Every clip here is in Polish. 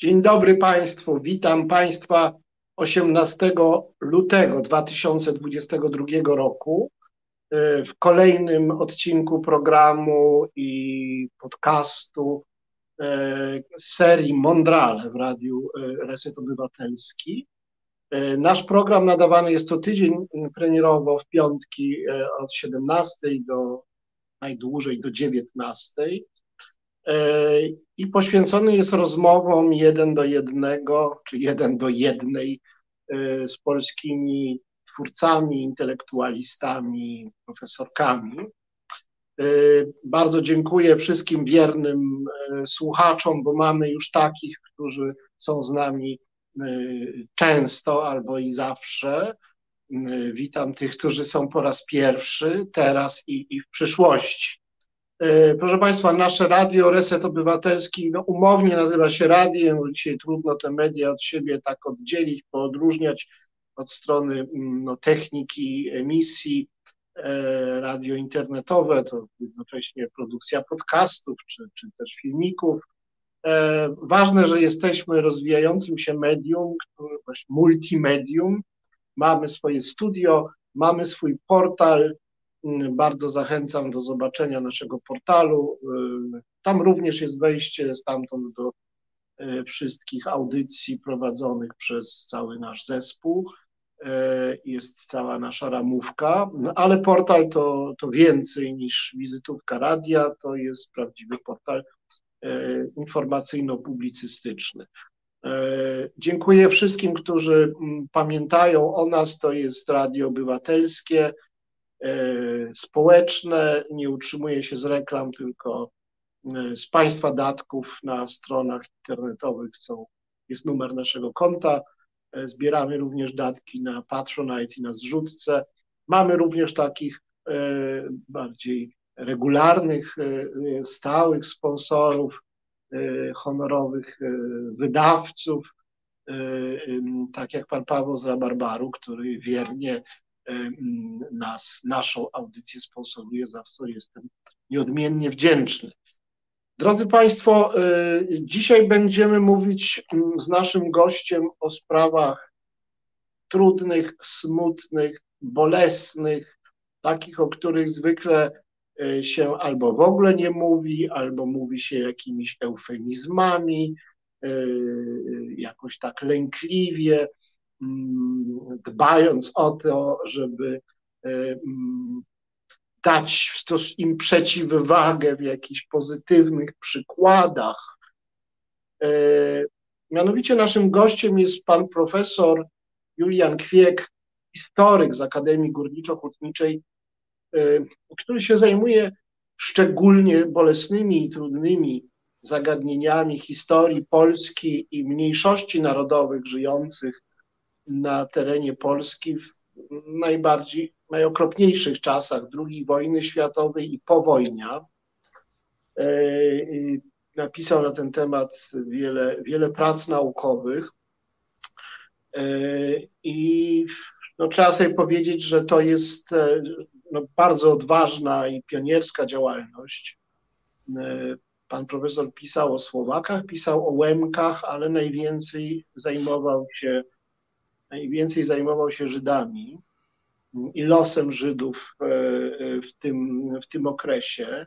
Dzień dobry Państwu. Witam Państwa 18 lutego 2022 roku y, w kolejnym odcinku programu i podcastu y, serii Mondrale w Radiu y, Reset Obywatelski. Nasz program nadawany jest co tydzień premierowo w piątki od 17 do najdłużej do 19 i poświęcony jest rozmowom jeden do jednego, czy jeden do jednej e, z polskimi twórcami, intelektualistami, profesorkami. E, bardzo dziękuję wszystkim wiernym e, słuchaczom, bo mamy już takich, którzy są z nami często albo i zawsze. Witam tych, którzy są po raz pierwszy, teraz i, i w przyszłości. E, proszę Państwa, nasze radio Reset Obywatelski no, umownie nazywa się radiem, bo dzisiaj trudno te media od siebie tak oddzielić, poodróżniać od strony mm, no, techniki emisji. E, radio internetowe to jednocześnie produkcja podcastów czy, czy też filmików. E, ważne, że jesteśmy rozwijającym się medium, multimedium. Mamy swoje studio, mamy swój portal, bardzo zachęcam do zobaczenia naszego portalu. Tam również jest wejście stamtąd do e, wszystkich audycji prowadzonych przez cały nasz zespół. E, jest cała nasza ramówka, no, ale portal to, to więcej niż wizytówka radia, to jest prawdziwy portal e, informacyjno-publicystyczny. Dziękuję wszystkim, którzy pamiętają o nas. To jest Radio Obywatelskie. E, społeczne, nie utrzymuje się z reklam, tylko e, z Państwa datków na stronach internetowych są, jest numer naszego konta. E, zbieramy również datki na Patronite i na zrzutce. Mamy również takich bardziej regularnych, stałych sponsorów, honorowych wydawców, tak jak pan Paweł z Rabarbaru, który wiernie nas, naszą audycję sponsoruje, za co jestem nieodmiennie wdzięczny. Drodzy Państwo, y, dzisiaj będziemy mówić z naszym gościem o sprawach trudnych, smutnych, bolesnych, takich, o których zwykle y, się albo w ogóle nie mówi, albo mówi się jakimiś eufemizmami, jakoś tak lękliwie. Mm, dbając o to, żeby e, mm, dać im przeciwwagę w jakichś pozytywnych przykładach. E, mianowicie naszym gościem jest pan profesor Julian Kwiek, historyk z Akademii Górniczo-Hutniczej, e, który się zajmuje szczególnie bolesnymi i trudnymi zagadnieniami historii Polski i mniejszości narodowych żyjących na terenie Polski w najbardziej, najokropniejszych czasach II wojny światowej i powojnia. E, napisał na ten temat wiele, wiele prac naukowych. E, I no, trzeba sobie powiedzieć, że to jest e, no, bardzo odważna i pionierska działalność. Pan profesor pisał o Słowakach, pisał o Łemkach, ale najwięcej zajmował się najwięcej zajmował się Żydami i losem Żydów e, e, w tym, w tym okresie.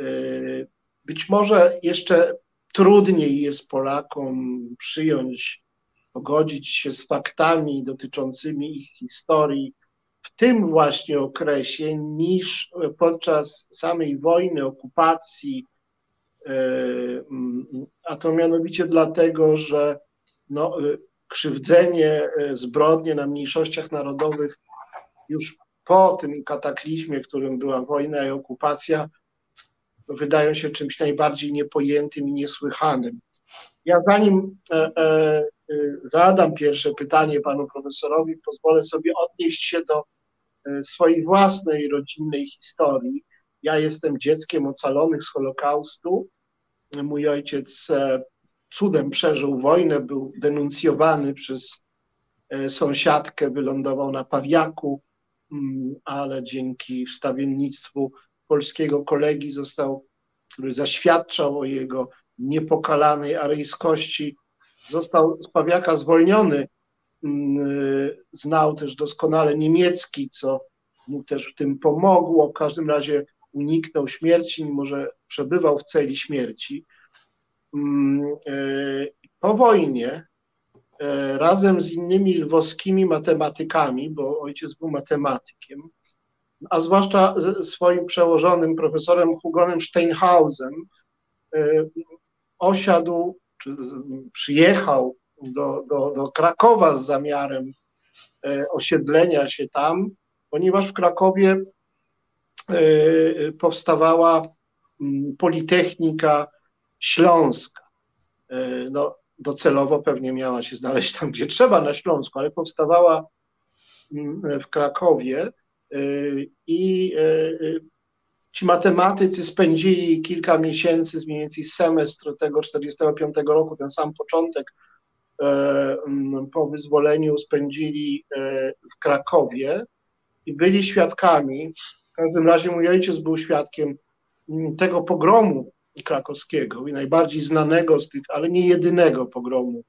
E, być może jeszcze trudniej jest Polakom przyjąć, pogodzić się z faktami dotyczącymi ich historii w tym właśnie okresie niż podczas samej wojny, okupacji, a to mianowicie dlatego, że no, krzywdzenie, e, zbrodnie na mniejszościach narodowych już po tym kataklizmie, którym była wojna i okupacja, wydają się czymś najbardziej niepojętym i niesłychanym. Ja zanim e, e, zadam pierwsze pytanie panu profesorowi, pozwolę sobie odnieść się do swojej własnej rodzinnej historii. Ja jestem dzieckiem ocalonych z Holokaustu. Mój ojciec cudem przeżył wojnę, był denuncjowany przez e, sąsiadkę, wylądował na Pawiaku, mm, ale dzięki wstawiennictwu polskiego kolegi został, który zaświadczał o jego niepokalanej aryjskości. Został z Pawiaka zwolniony. Mm, znał też doskonale niemiecki, co mu też w tym pomogło. W każdym razie uniknął śmierci, mimo że przebywał w celi śmierci. Mm, e, po wojnie e, razem z innymi lwowskimi matematykami, bo ojciec był matematykiem, a zwłaszcza swoim przełożonym profesorem Hugonem Steinhausem, e, osiadł, czy przyjechał do, do, do Krakowa z zamiarem osiedlenia się tam, ponieważ w Krakowie powstawała mm, Politechnika Śląska. E, no, docelowo pewnie miała się znaleźć tam, gdzie trzeba, na Śląsku, ale powstawała mm, w Krakowie e, i e, ci matematycy spędzili kilka miesięcy, mniej więcej semestr tego 45 roku, ten sam początek mm, po wyzwoleniu spędzili w Krakowie i byli świadkami, w każdym razie mój ojciec był świadkiem mm, tego pogromu krakowskiego i najbardziej znanego z tych, ale nie jedynego pogromu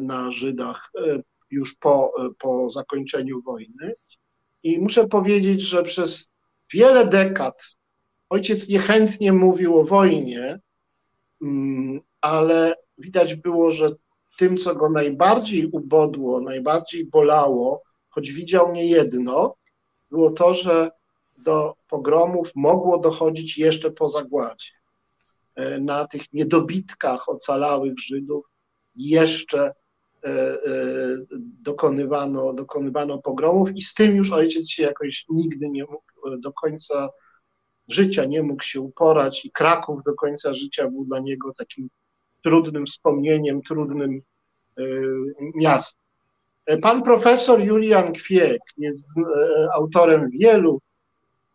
na, Żydach e, już po, e, po zakończeniu wojny. I muszę powiedzieć, że przez wiele dekad ojciec niechętnie mówił o wojnie, mm, ale widać było, że tym, co go najbardziej ubodło, najbardziej bolało, choć widział nie jedno, było to, że do pogromów mogło dochodzić jeszcze po zagładzie. E, na tych niedobitkach ocalałych Żydów jeszcze e, e, dokonywano, dokonywano pogromów i z tym już ojciec się jakoś nigdy nie mógł do końca życia nie mógł się uporać i Kraków do końca życia był dla niego takim trudnym wspomnieniem, trudnym miastem. Pan profesor Julian Kwiek jest autorem wielu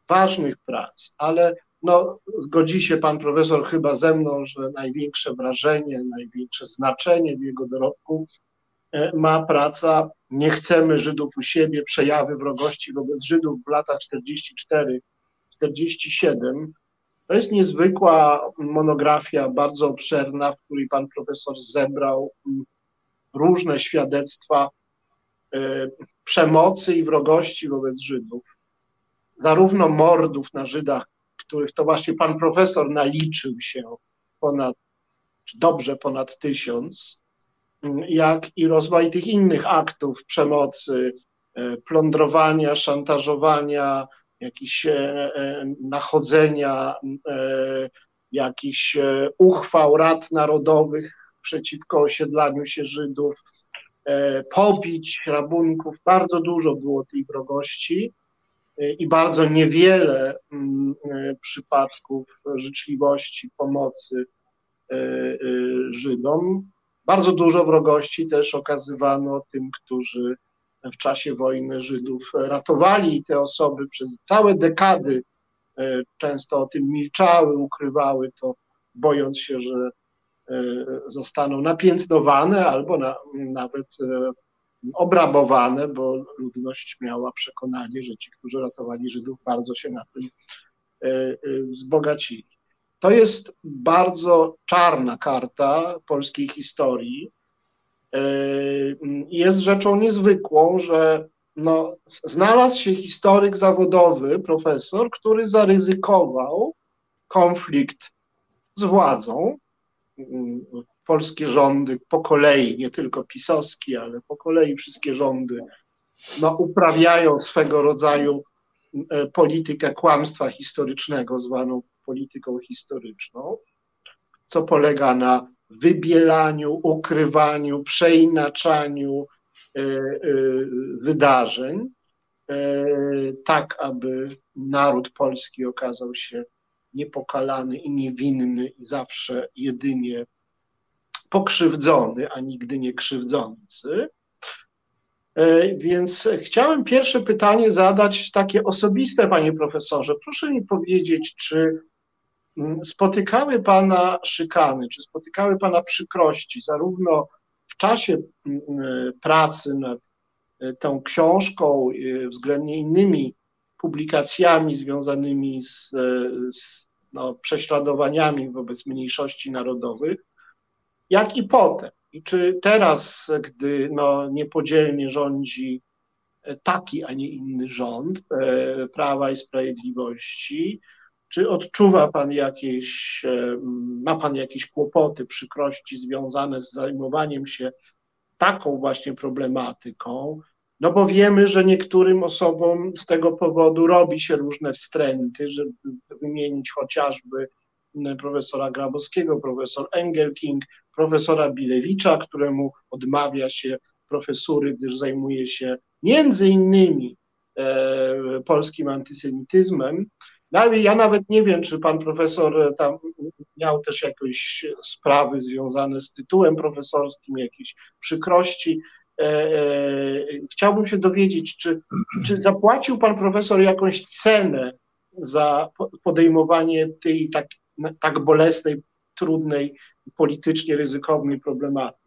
ważnych prac, ale no, zgodzi się pan profesor chyba ze mną, że największe wrażenie, największe znaczenie w jego dorobku e, ma praca Nie chcemy Żydów u siebie, przejawy wrogości wobec Żydów w latach 44-47. To jest niezwykła monografia, bardzo obszerna, w której pan profesor zebrał mm, różne świadectwa e, przemocy i wrogości wobec Żydów, zarówno mordów na Żydach których to właśnie pan profesor naliczył się ponad, dobrze ponad tysiąc, jak i rozmaitych innych aktów przemocy, e, plądrowania, szantażowania, jakichś e, e, nachodzenia, jakichś uchwał rad narodowych przeciwko osiedlaniu się Żydów, pobić, rabunków. Bardzo dużo było tej wrogości i bardzo niewiele mm, e, przypadków życzliwości, pomocy e, Żydom. Bardzo dużo wrogości też okazywano tym, którzy w czasie wojny Żydów ratowali te osoby przez całe dekady często o tym milczały, ukrywały to, bojąc się, że zostaną napiętnowane albo na, nawet obrabowane, bo ludność miała przekonanie, że ci, którzy ratowali Żydów, bardzo się na tym e, e, wzbogacili. To jest bardzo czarna karta polskiej historii. E, jest rzeczą niezwykłą, że no, znalazł się historyk zawodowy, profesor, który zaryzykował konflikt z władzą polskie rządy po kolei, nie tylko pisowski, ale po kolei wszystkie rządy no, uprawiają swego rodzaju e, politykę kłamstwa historycznego, zwaną polityką historyczną, co polega na wybielaniu, ukrywaniu, przeinaczaniu e, e, wydarzeń, tak aby naród polski okazał się niepokalany i niewinny i zawsze jedynie pokrzywdzony, a nigdy nie krzywdzący. E, więc chciałem pierwsze pytanie zadać takie osobiste, panie profesorze. Proszę mi powiedzieć, czy mm, spotykały pana szykany, czy spotykały pana przykrości, zarówno w czasie mm, pracy nad e, tą książką, e, względnie innymi publikacjami związanymi z, z no, prześladowaniami wobec mniejszości narodowych, jak i potem. I czy teraz, gdy no, niepodzielnie rządzi taki, a nie inny rząd e, Prawa i Sprawiedliwości, czy odczuwa Pan jakieś, e, ma Pan jakieś kłopoty, przykrości związane z zajmowaniem się taką właśnie problematyką? No bo wiemy, że niektórym osobom z tego powodu robi się różne wstręty, żeby wymienić chociażby profesora Grabowskiego, profesor Engelking, profesora Bilewicza, któremu odmawia się profesury, gdyż zajmuje się między innymi e, polskim antysemityzmem. No, ja nawet nie wiem, czy pan profesor tam miał też jakieś sprawy związane z tytułem profesorskim, jakieś przykrości. E, e, chciałbym się dowiedzieć, czy, czy zapłacił pan profesor jakąś cenę za podejmowanie tej tak, tak bolesnej, trudnej, politycznie ryzykownej problematyki?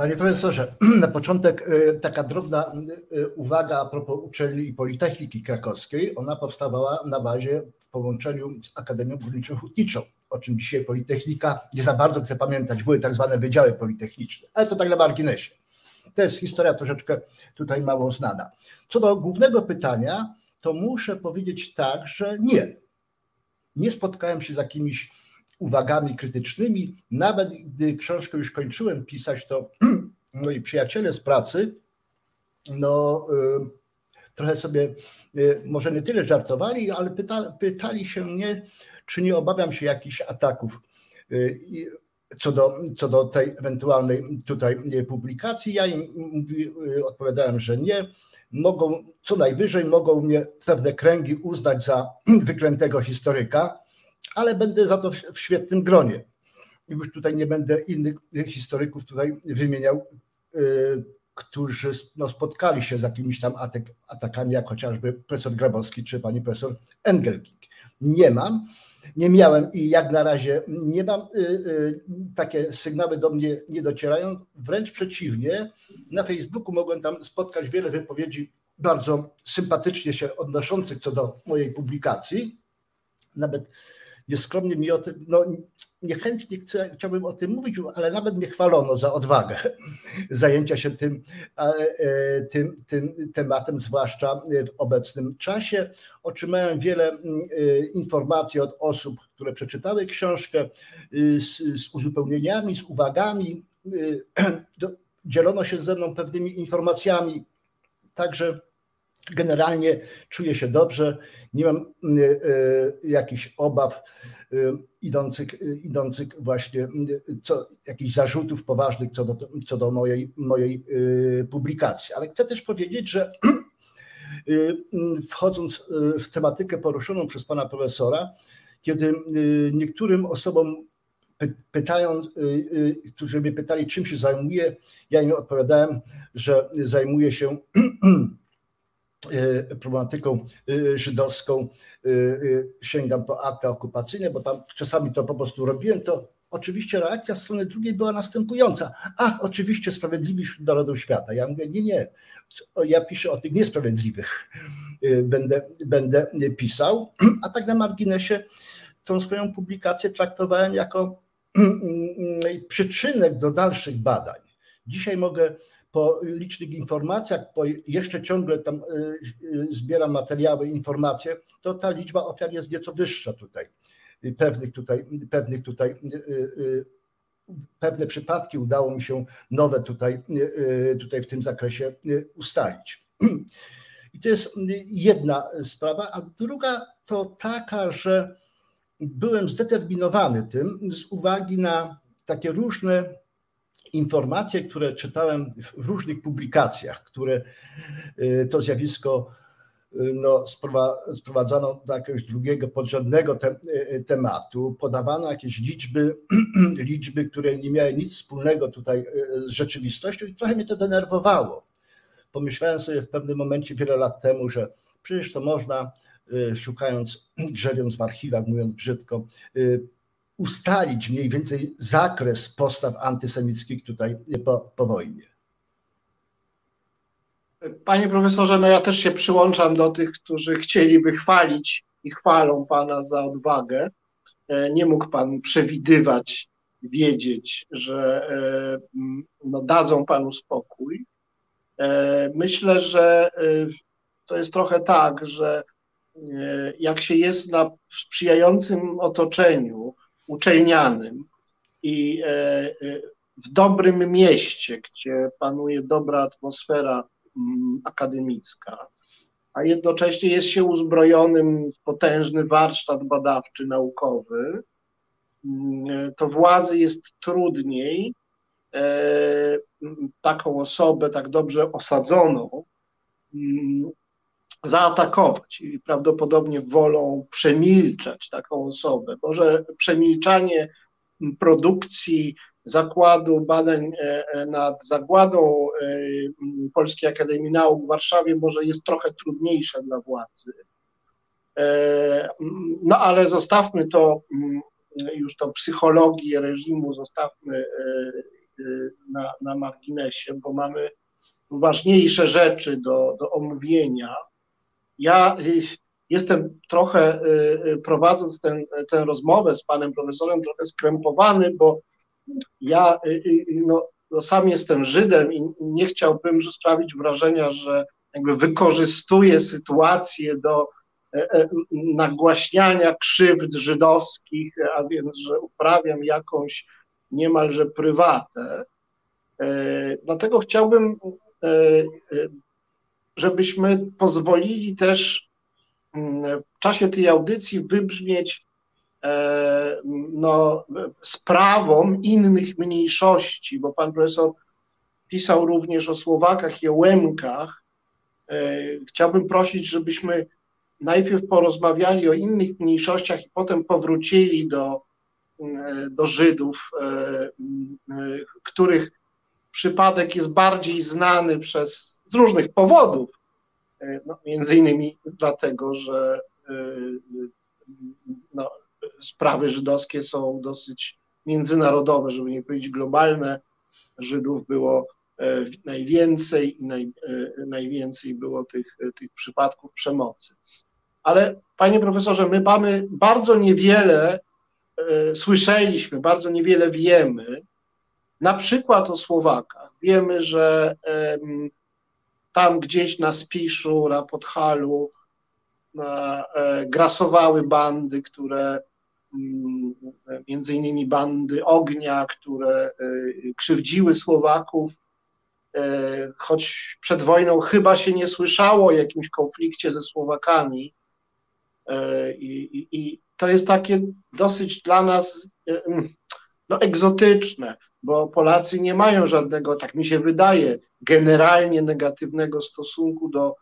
Panie profesorze, na początek y, taka drobna y, uwaga a propos uczelni i Politechniki Krakowskiej. Ona powstawała na bazie w połączeniu z Akademią Górniczo-Hutniczą, o czym dzisiaj Politechnika nie za bardzo chce pamiętać. Były tak zwane wydziały politechniczne, ale to tak na marginesie. To jest historia troszeczkę tutaj mało znana. Co do głównego pytania, to muszę powiedzieć tak, że nie. Nie spotkałem się z jakimiś uwagami krytycznymi. Nawet gdy książkę już kończyłem pisać, to moi przyjaciele z pracy, no y, trochę sobie y, może nie tyle żartowali, ale pyta, pytali się mnie, czy nie obawiam się jakichś ataków y, co do, co do tej ewentualnej tutaj publikacji. Ja im odpowiadałem, że nie. Mogą, co najwyżej mogą mnie pewne kręgi uznać za wyklętego historyka, ale będę za to w świetnym gronie. Już tutaj nie będę innych historyków tutaj wymieniał, y, którzy no, spotkali się z jakimiś tam atak, atakami, jak chociażby profesor Grabowski czy pani profesor Engelking. Nie mam, nie miałem i jak na razie nie mam, y, y, takie sygnały do mnie nie docierają. Wręcz przeciwnie, na Facebooku mogłem tam spotkać wiele wypowiedzi bardzo sympatycznie się odnoszących co do mojej publikacji. Nawet nieskromnie mi o tym, no niechętnie chcę, chciałbym o tym mówić, ale nawet mnie chwalono za odwagę zajęcia się tym, e, tym, tym tematem, zwłaszcza w obecnym czasie. Otrzymałem wiele mm, e, informacji od osób, które przeczytały książkę z, z uzupełnieniami, z uwagami. E, dzielono się ze mną pewnymi informacjami, także Generalnie czuję się dobrze, nie mam y, y, jakichś obaw y, idących, idących właśnie, co, jakichś zarzutów poważnych co do, co do mojej, mojej publikacji. Ale chcę też powiedzieć, że wchodząc w tematykę poruszoną przez pana profesora, kiedy niektórym osobom pytają, którzy mnie pytali, czym się zajmuję, ja im odpowiadałem, że zajmuję się E, problematyką e, żydowską e, sięgam po akta okupacyjne, bo tam czasami to po prostu robiłem, to oczywiście reakcja strony drugiej była następująca. Ach, oczywiście sprawiedliwi wśród narodów świata. Ja mówię, nie, nie, ja piszę o tych niesprawiedliwych, będę, będę pisał, a tak na marginesie tą swoją publikację traktowałem jako przyczynek do dalszych badań. Dzisiaj mogę po licznych informacjach, jeszcze ciągle tam y, y, zbieram materiały, informacje, to ta liczba ofiar jest nieco wyższa tutaj. Pewnych tutaj, pewnych tutaj y, pewne przypadki udało mi się nowe tutaj, tutaj w tym zakresie ustalić. I to jest jedna sprawa, a druga to taka, że byłem zdeterminowany tym z uwagi na takie różne informacje, które czytałem w różnych publikacjach, które y, to zjawisko y, no, sprowadzano do jakiegoś drugiego, podrzędnego te, y, tematu, podawano jakieś liczby, liczby, które nie miały nic wspólnego tutaj z rzeczywistością i trochę mnie to denerwowało. Pomyślałem sobie w pewnym momencie wiele lat temu, że przecież to można, szukając, grzebiąc w archiwach, mówiąc brzydko, ustalić mniej więcej zakres postaw antysemickich tutaj po, po wojnie. Panie profesorze, no ja też się przyłączam do tych, którzy chcieliby chwalić i chwalą pana za odwagę. Nie mógł pan przewidywać, wiedzieć, że no, dadzą panu spokój. Myślę, że to jest trochę tak, że jak się jest na sprzyjającym otoczeniu uczelnianym i w dobrym mieście, gdzie panuje dobra atmosfera mm, akademicka, a jednocześnie jest się uzbrojonym w potężny warsztat badawczy, naukowy, mm, to władzy jest trudniej e, taką osobę tak dobrze osadzoną mm, zaatakować i prawdopodobnie wolą przemilczać taką osobę. Może przemilczanie produkcji Zakładu Badań e, e, nad Zagładą e, Polskiej Akademii Nauk w Warszawie może jest trochę trudniejsze dla władzy. No ale zostawmy to, już to psychologię reżimu, zostawmy na, na marginesie, bo mamy ważniejsze rzeczy do, do omówienia. Ja jestem trochę, prowadząc tę rozmowę z panem profesorem, trochę skrępowany, bo ja y, y, no, no, sam jestem Żydem i nie chciałbym sprawić wrażenia, że jakby wykorzystuję sytuację do e, e, nagłaśniania krzywd żydowskich, a więc, że uprawiam jakąś niemalże prywatę. E, dlatego chciałbym, żebyśmy pozwolili też mm, w czasie tej audycji wybrzmieć E, no, sprawą innych mniejszości, bo pan profesor pisał również o Słowakach i o Łemkach. E, chciałbym prosić, żebyśmy najpierw porozmawiali o innych mniejszościach i potem powrócili do, e, do Żydów, których przypadek jest bardziej znany przez, z różnych powodów. No, między innymi dlatego, że no, sprawy żydowskie są dosyć międzynarodowe, żeby nie powiedzieć globalne. Żydów było e, najwięcej i naj, e, najwięcej było tych, tych przypadków przemocy. Ale panie profesorze, my mamy bardzo niewiele, e, słyszeliśmy, bardzo niewiele wiemy, na przykład o Słowakach. Wiemy, że tam gdzieś na Spiszu, na Podhalu grasowały bandy, które Mm, między innymi bandy ognia, które e, krzywdziły Słowaków, e, choć przed wojną chyba się nie słyszało o jakimś konflikcie ze Słowakami. E, I, i, i to jest takie dosyć dla nas mm, no, egzotyczne, bo Polacy nie mają żadnego, tak mi się wydaje, generalnie negatywnego stosunku do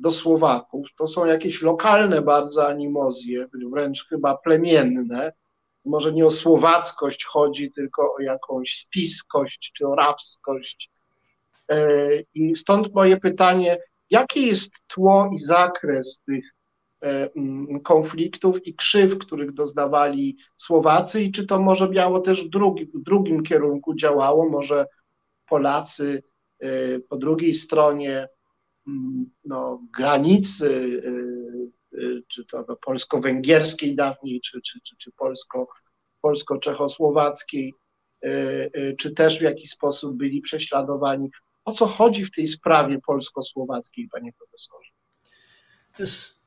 do Słowaków. To są jakieś lokalne bardzo animozje, wręcz chyba plemienne. Może nie o słowackość chodzi, tylko o jakąś spiskość czy orawskość. E, I stąd moje pytanie, jakie jest tło i zakres tych konfliktów i krzyw, których doznawali Słowacy i czy to może miało też w drugim, w drugim kierunku działało, może Polacy e, po drugiej stronie no, granicy, y, czy to polsko-węgierskiej dawniej, czy, czy, czy, czy polsko, polsko-czechosłowackiej, czy też w jakiś sposób byli prześladowani. O co chodzi w tej sprawie polsko-słowackiej, panie profesorze? To jest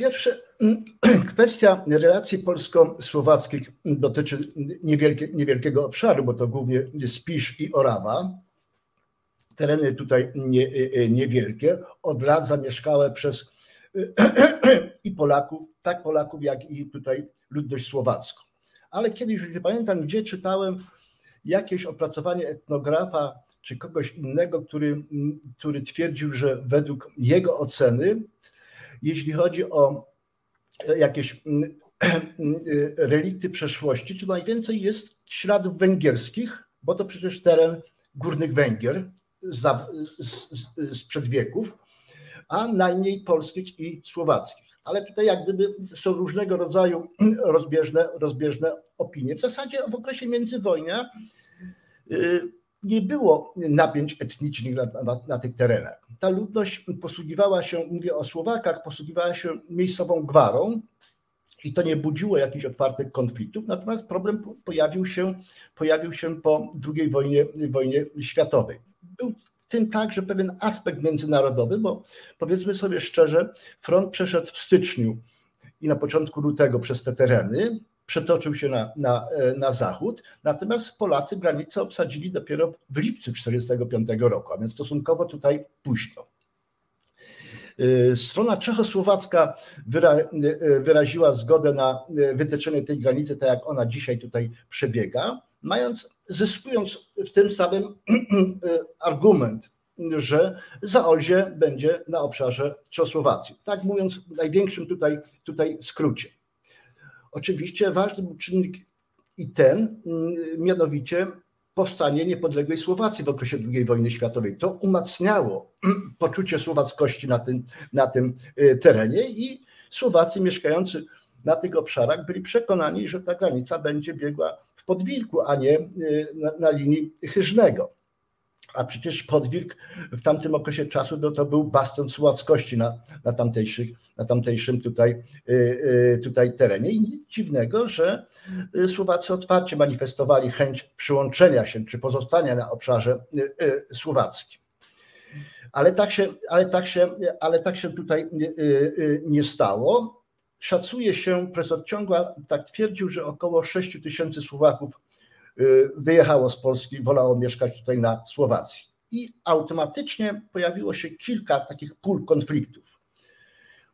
pierwsze, kwestia relacji polsko-słowackich dotyczy niewielkie, niewielkiego obszaru, bo to głównie Spisz i Orawa tereny tutaj nie, y, y, niewielkie, od lat zamieszkałe przez i Polaków, tak Polaków, jak i tutaj ludność słowacką. Ale kiedyś, już nie pamiętam gdzie, czytałem jakieś opracowanie etnografa czy kogoś innego, który, który twierdził, że według jego oceny, jeśli chodzi o jakieś relikty przeszłości, to najwięcej jest śladów węgierskich, bo to przecież teren górnych Węgier, sprzed wieków, a najmniej polskich i słowackich. Ale tutaj jak gdyby są różnego rodzaju rozbieżne, rozbieżne opinie. W zasadzie w okresie międzywojnia y, nie było napięć etnicznych na, na, na tych terenach. ta ludność posługiwała się, mówię o Słowakach, posługiwała się miejscową gwarą i to nie budziło jakichś otwartych konfliktów, natomiast problem pojawił się, pojawił się po II wojnie, wojnie światowej. Był w tym także pewien aspekt międzynarodowy, bo powiedzmy sobie szczerze, front przeszedł w styczniu i na początku lutego przez te tereny, przetoczył się na, na, na zachód, natomiast Polacy granicę obsadzili dopiero w lipcu 1945 roku, a więc stosunkowo tutaj późno. Y, strona czechosłowacka y, wyraziła zgodę na wytyczenie tej granicy, tak jak ona dzisiaj tutaj przebiega, mając, zyskując w tym samym argument, że Zaolzie będzie na obszarze Czechosłowacji. Tak mówiąc w największym tutaj, tutaj skrócie. Oczywiście ważny był czynnik i ten, mianowicie powstanie niepodległej Słowacji w okresie II wojny światowej. To umacniało poczucie słowackości na tym, na tym y, terenie i Słowacy mieszkający na tych obszarach byli przekonani, że ta granica będzie biegła w podwilku, a nie y, na, na linii Chyżnego. A przecież Podwilk w tamtym okresie czasu to, to był bastion słowackości na, na, tamtejszych, na tamtejszym tutaj, y, y, tutaj terenie. I nic dziwnego, że y, Słowacy otwarcie manifestowali chęć przyłączenia się czy pozostania na obszarze słowackim. Ale tak się, ale tak się, ale tak się tutaj nie stało. Szacuje się, profesor Ciągła tak twierdził, że około 6 tysięcy Słowaków wyjechało z Polski, wolało mieszkać tutaj na Słowacji. I automatycznie pojawiło się kilka takich pól konfliktów.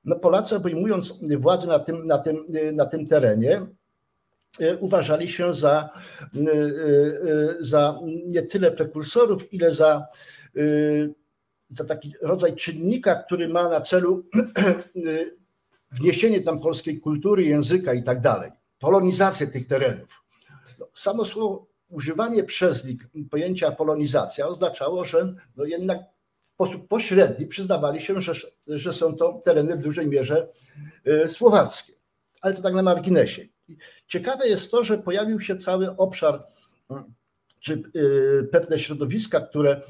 No Polacy obejmując władzę na tym, na tym, na tym terenie, y, uważali się za, y, za nie tyle prekursorów, ile za, za taki rodzaj czynnika, który ma na celu wniesienie tam polskiej kultury, języka i tak dalej, polonizację tych terenów samo słowo, używanie przez nich pojęcia polonizacja oznaczało, że no jednak w sposób pośredni przyznawali się, że, że są to tereny w dużej mierze y, słowackie. Ale to tak na marginesie. Ciekawe jest to, że pojawił się cały obszar czy y, pewne środowiska, które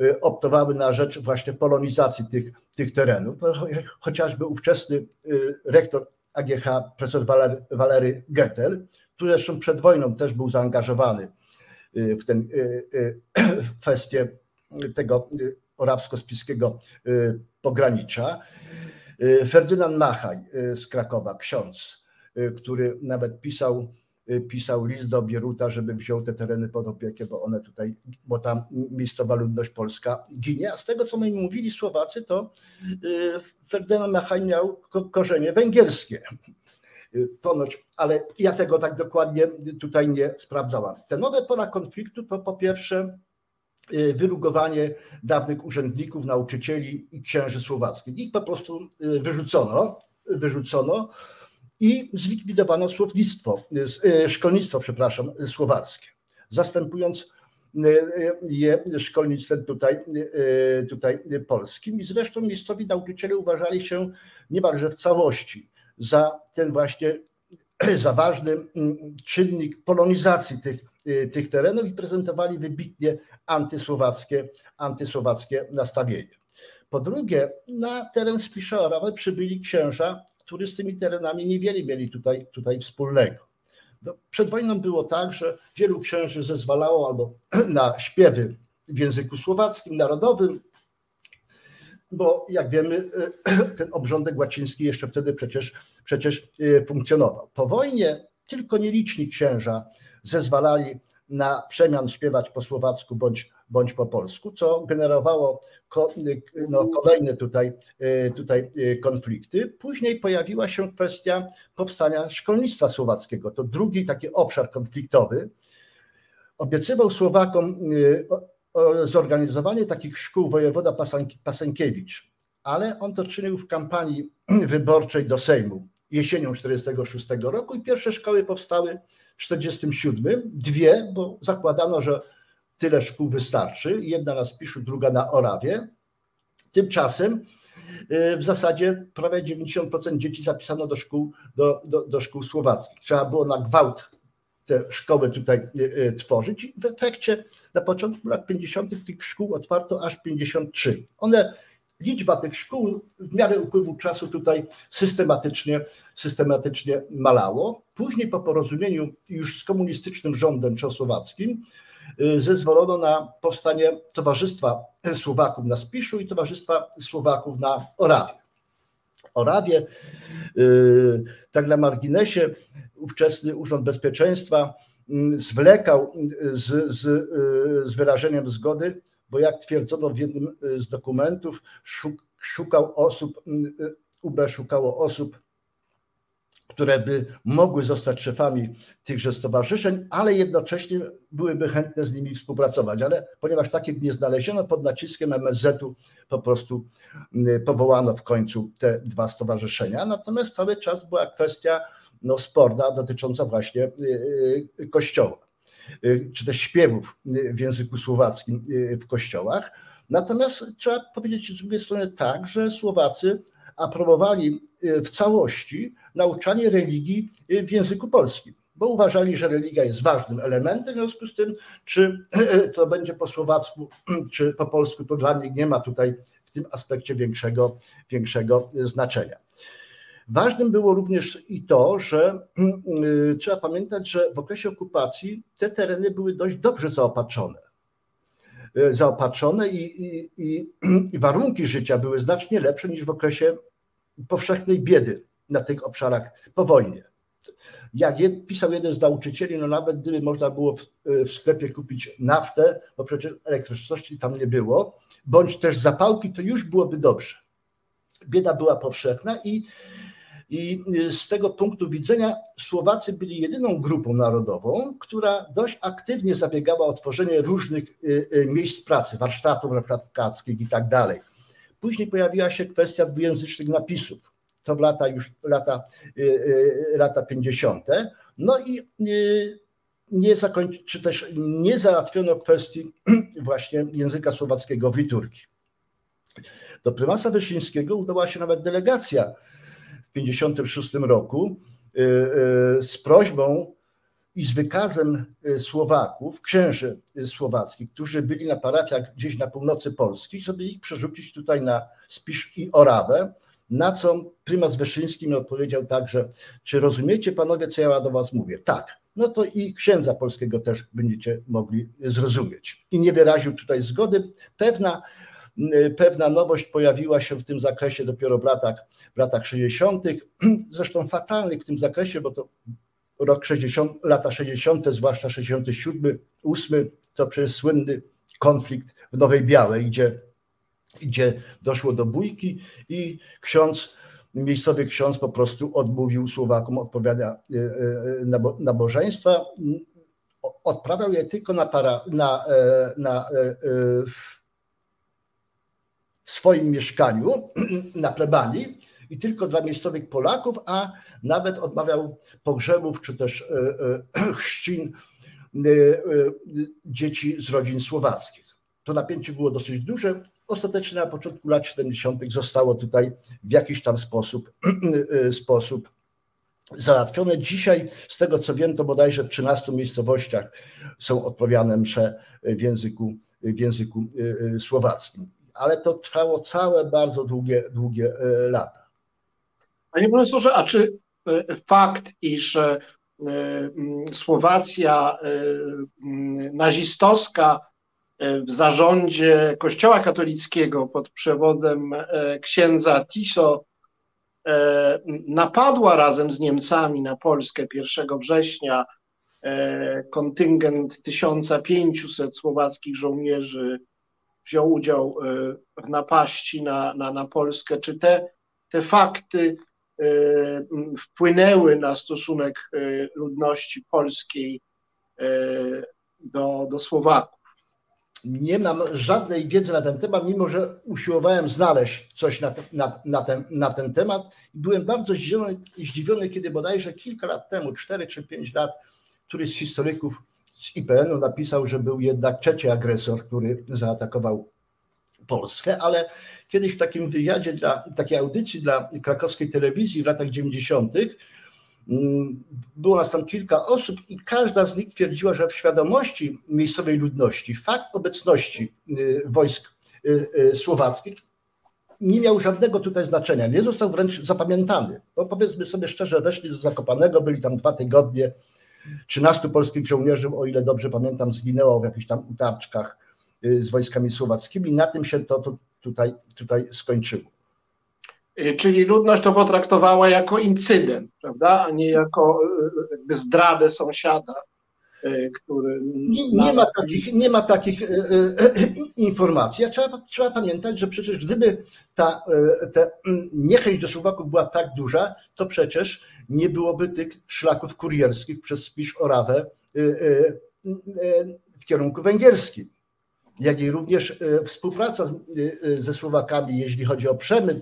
y, optowały na rzecz właśnie polonizacji tych, tych terenów. Chociażby ówczesny rektor AGH, profesor Walery, Getter, który zresztą przed wojną też był zaangażowany y, w, ten, y, y, kwestię tego orawsko-spiskiego pogranicza. Ferdynand Machaj z Krakowa, ksiądz, który nawet pisał, pisał list do Bieruta, żeby wziął te tereny pod opiekę, bo one tutaj, bo tam miejscowa ludność polska ginie. A z tego, co mi mówili Słowacy, to Ferdynand Machaj miał korzenie węgierskie ponoć, ale ja tego tak dokładnie tutaj nie sprawdzałam. Te nowe pola konfliktu to po pierwsze y, wyrugowanie dawnych urzędników, nauczycieli i księży słowackich. Ich po prostu y, wyrzucono, wyrzucono i zlikwidowano słownictwo, y, szkolnictwo, przepraszam, słowackie, zastępując je szkolnictwem tutaj, tutaj polskim. I zresztą miejscowi nauczyciele uważali się niemalże w całości za ten właśnie za ważny mm, czynnik polonizacji tych, y, tych terenów i prezentowali wybitnie antysłowackie, antysłowackie nastawienie. Po drugie, na teren Spisza przybyli księża, którzy z tymi terenami niewiele mieli tutaj, tutaj wspólnego. No, przed wojną było tak, że wielu księży zezwalało albo na śpiewy w języku słowackim, narodowym, bo jak wiemy, ten obrządek łaciński jeszcze wtedy przecież, przecież y, funkcjonował. Po wojnie tylko nieliczni księża zezwalali na przemian śpiewać po słowacku bądź, bądź po polsku, co generowało no, kolejne tutaj, tutaj konflikty. Później pojawiła się kwestia powstania szkolnictwa słowackiego. To drugi taki obszar konfliktowy. Obiecywał Słowakom zorganizowanie takich szkół wojewoda Pasenkiewicz, ale on to czynił w kampanii wyborczej do Sejmu jesienią 1946 roku i pierwsze szkoły powstały w 1947, dwie, bo zakładano, że tyle szkół wystarczy, jedna na Spiszu, druga na Orawie. Tymczasem y, w zasadzie prawie 90% dzieci zapisano do szkół, do, do, do szkół słowackich. Trzeba było na gwałt te szkoły tutaj e, e, tworzyć. I w efekcie na początku lat 50. tych szkół otwarto aż 53. One liczba tych szkół w miarę upływu czasu tutaj systematycznie, systematycznie malało. Później po porozumieniu już z komunistycznym rządem czechosłowackim y, zezwolono na powstanie Towarzystwa Słowaków na Spiszu i Towarzystwa Słowaków na Orawie. Orawie, tak na marginesie, ówczesny Urząd Bezpieczeństwa mm, zwlekał z, z, y, z wyrażeniem zgody bo jak twierdzono w jednym y, z dokumentów, szukał osób, y, y, UB szukało osób, które by mogły zostać szefami tychże stowarzyszeń, ale jednocześnie byłyby chętne z nimi współpracować. Ale ponieważ takich nie znaleziono, pod naciskiem MSZ-u po prostu powołano w końcu te dwa stowarzyszenia. Natomiast cały czas była kwestia no, sporna dotycząca właśnie Kościoła. Y, czy też śpiewów y, w języku słowackim y, w kościołach. Natomiast trzeba powiedzieć z drugiej strony tak, że Słowacy aprobowali w całości nauczanie religii w języku polskim, bo uważali, że religia jest ważnym elementem, w związku z tym, czy to będzie po słowacku, czy po polsku, to dla mnie nie ma tutaj w tym aspekcie większego, większego znaczenia. Ważnym było również i to, że mm, y, trzeba pamiętać, że w okresie okupacji te tereny były dość dobrze zaopatrzone. Y, zaopatrzone i, i, i, warunki życia były znacznie lepsze niż w okresie powszechnej biedy na tych obszarach po wojnie. Jak jed, pisał jeden z nauczycieli, no nawet gdyby można było w, y, w sklepie kupić naftę, bo przecież elektryczności tam nie było, bądź też zapałki, to już byłoby dobrze. Bieda była powszechna i i y, z tego punktu widzenia Słowacy byli jedyną grupą narodową, która dość aktywnie zabiegała o tworzenie różnych y, y, miejsc pracy, warsztatów reprezentackich i tak dalej. Później pojawiła się kwestia dwujęzycznych napisów. To w lata już lata, lata 50. No i nie zakończy, czy też nie załatwiono kwestii właśnie języka słowackiego w liturgii. Do prymasa Wyszyńskiego udała się nawet delegacja w 1956 roku y, y, z prośbą i z wykazem y, Słowaków, księży słowackich, którzy byli na parafiach gdzieś na północy Polski, żeby ich przerzucić tutaj na Spisz i Orawę, na co prymas Wyszyński mi odpowiedział także, czy rozumiecie panowie, co ja do was mówię? Tak. No to i księdza polskiego też będziecie mogli zrozumieć. I nie wyraził tutaj zgody. Pewna pewna nowość pojawiła się w tym zakresie dopiero w latach, w latach 60., zresztą fatalnych w tym zakresie, bo to rok 60, lata 60., zwłaszcza 67, 8, to przecież słynny konflikt w Nowej Białej, gdzie, gdzie doszło do bójki i ksiądz, miejscowy ksiądz po prostu odmówił Słowakom odpowiada y, y, nabożeństwa. Odprawiał je tylko na, para, na, na, na w swoim mieszkaniu na plebanii i tylko dla miejscowych Polaków, a nawet odmawiał pogrzebów czy też e, e, chrzcin e, dzieci z rodzin słowackich. To napięcie było dosyć duże. Ostatecznie na początku lat 70. zostało tutaj w jakiś tam sposób, sposób załatwione. Dzisiaj, z tego co wiem, to bodajże w 13 miejscowościach są odprawiane msze w języku, w języku słowackim ale to trwało całe bardzo długie, długie e, lata. Panie profesorze, a czy e, fakt, iż e, Słowacja nazistowska w zarządzie Kościoła katolickiego pod przewodem księdza Tiso napadła razem z Niemcami na Polskę 1 września kontyngent 1500 słowackich żołnierzy wziął udział e, w napaści na, na, na Polskę, czy te, te fakty e, wpłynęły na stosunek e, ludności polskiej do, do Słowaków? Nie mam żadnej wiedzy na ten temat, mimo że usiłowałem znaleźć coś na, te, na, na, ten, na ten temat. Byłem bardzo zdziwiony, zdziwiony, kiedy bodajże kilka lat temu, cztery czy pięć lat, któryś z historyków z IPN-u napisał, że był jednak trzeci agresor, który zaatakował Polskę, ale kiedyś w takim wywiadzie, dla, takiej audycji dla krakowskiej telewizji w latach 90. Mm, było nas tam kilka osób i każda z nich twierdziła, że w świadomości miejscowej ludności fakt obecności y, wojsk y, y, słowackich nie miał żadnego tutaj znaczenia, nie został wręcz zapamiętany. Bo powiedzmy sobie szczerze, weszli do Zakopanego, byli tam dwa tygodnie, 13 polskich żołnierzy, o ile dobrze pamiętam, zginęło w jakichś tam utarczkach y, z wojskami słowackimi. Na tym się to, to tutaj, tutaj skończyło. Y, czyli ludność to potraktowała jako incydent, prawda, a nie jako jakby zdradę sąsiada. Który. Nie, nie, ma takich, nie ma takich informacji. A trzeba, trzeba pamiętać, że przecież gdyby ta, ta niechęć do Słowaków była tak duża, to przecież nie byłoby tych szlaków kurierskich przez Spisz Orawę w kierunku węgierskim. Jak i również współpraca ze Słowakami, jeśli chodzi o przemyt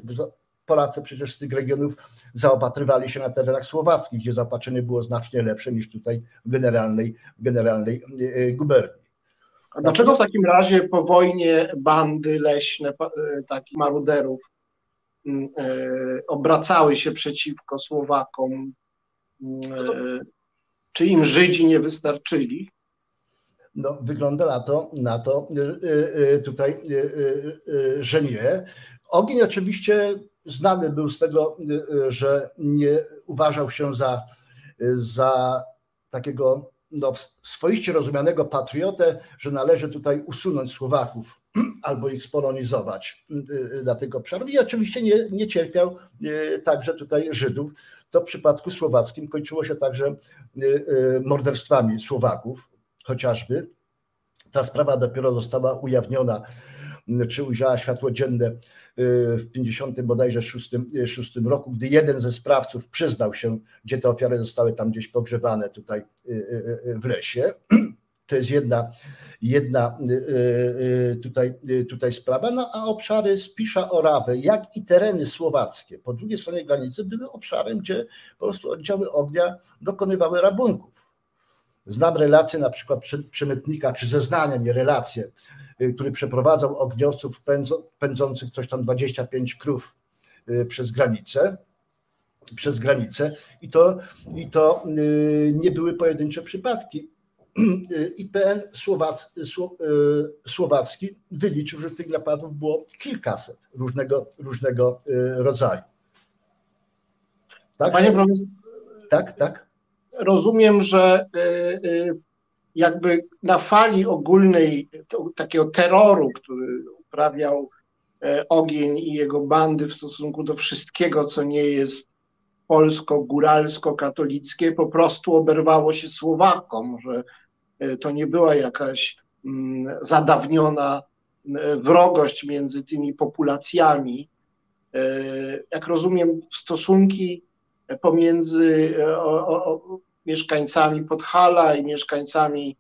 Polacy przecież z tych regionów zaopatrywali się na terenach słowackich, gdzie zaopatrzenie było znacznie lepsze niż tutaj w generalnej, generalnej guberni. A dlaczego w takim razie po wojnie bandy leśne, takich maruderów, obracały się przeciwko Słowakom? Mm, czy im Żydzi nie wystarczyli? No, wygląda na to, na to tutaj, że nie. Ogień oczywiście znany był z tego, że nie uważał się za, za takiego no, swoiście rozumianego patriotę, że należy tutaj usunąć Słowaków albo ich spolonizować na tych obszarach. I oczywiście nie, nie cierpiał e, także tutaj Żydów. To w przypadku słowackim kończyło się także morderstwami Słowaków, chociażby. Ta sprawa dopiero została ujawniona czy ujrzała światło dzienne y, w 50 bodajże 6, 6 roku, gdy jeden ze sprawców przyznał się, gdzie te ofiary zostały tam gdzieś pogrzebane tutaj y, y, w lesie. To jest jedna, jedna tutaj, tutaj sprawa. No a obszary Spisza Orawy, jak i tereny słowackie po drugiej stronie granicy były obszarem, gdzie po prostu oddziały ognia dokonywały rabunków. Znam relacje na przykład przemytnika, czy zeznania, nie relacje, Y, który przeprowadzał ogniowców pędzących coś tam 25 krów y, przez granicę przez granicę i to, i to y, nie były pojedyncze przypadki. IPN Słowac, Słowacki wyliczył, że tych napadów było kilkaset różnego, różnego rodzaju. Tak? Panie profesorze, tak, tak. Rozumiem, że jakby na fali ogólnej takiego terroru, który uprawiał e, ogień i jego bandy w stosunku do wszystkiego, co nie jest polsko-góralsko-katolickie, po prostu oberwało się Słowakom, że e, to nie była jakaś mm, zadawniona e, wrogość między tymi populacjami. Jak rozumiem, stosunki pomiędzy mieszkańcami Podhala i mieszkańcami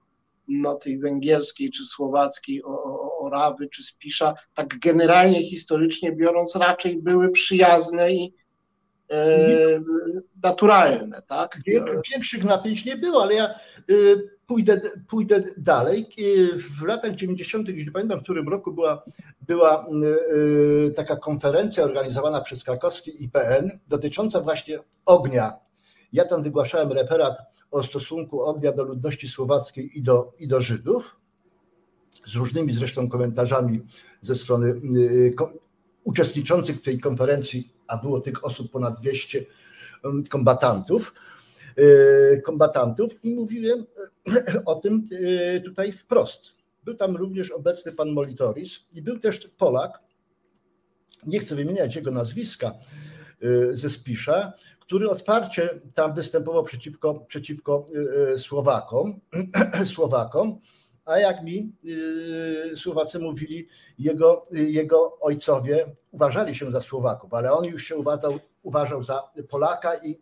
no, tej węgierskiej czy słowackiej Orawy czy Spisza, tak generalnie historycznie biorąc, raczej były przyjazne i e, naturalne. Tak? Większych napięć nie było, ale ja y, pójdę, pójdę dalej. W latach 90., jeśli pamiętam, w którym roku była, była y, y, taka konferencja organizowana przez krakowski IPN dotycząca właśnie ognia ja tam wygłaszałem referat o stosunku ognia do ludności słowackiej i do, i do Żydów, z różnymi zresztą komentarzami ze strony y, uczestniczących w tej konferencji, a było tych osób ponad 200 um, kombatantów, y, kombatantów i mówiłem o tym y, tutaj wprost. Był tam również obecny pan Molitoris i był też Polak, nie chcę wymieniać jego nazwiska ze Spisza, który otwarcie tam występował przeciwko, przeciwko y, y, Słowakom, Słowakom, a jak mi y, Słowacy mówili, jego, jego ojcowie uważali się za Słowaków, ale on już się uważał, uważał za Polaka i,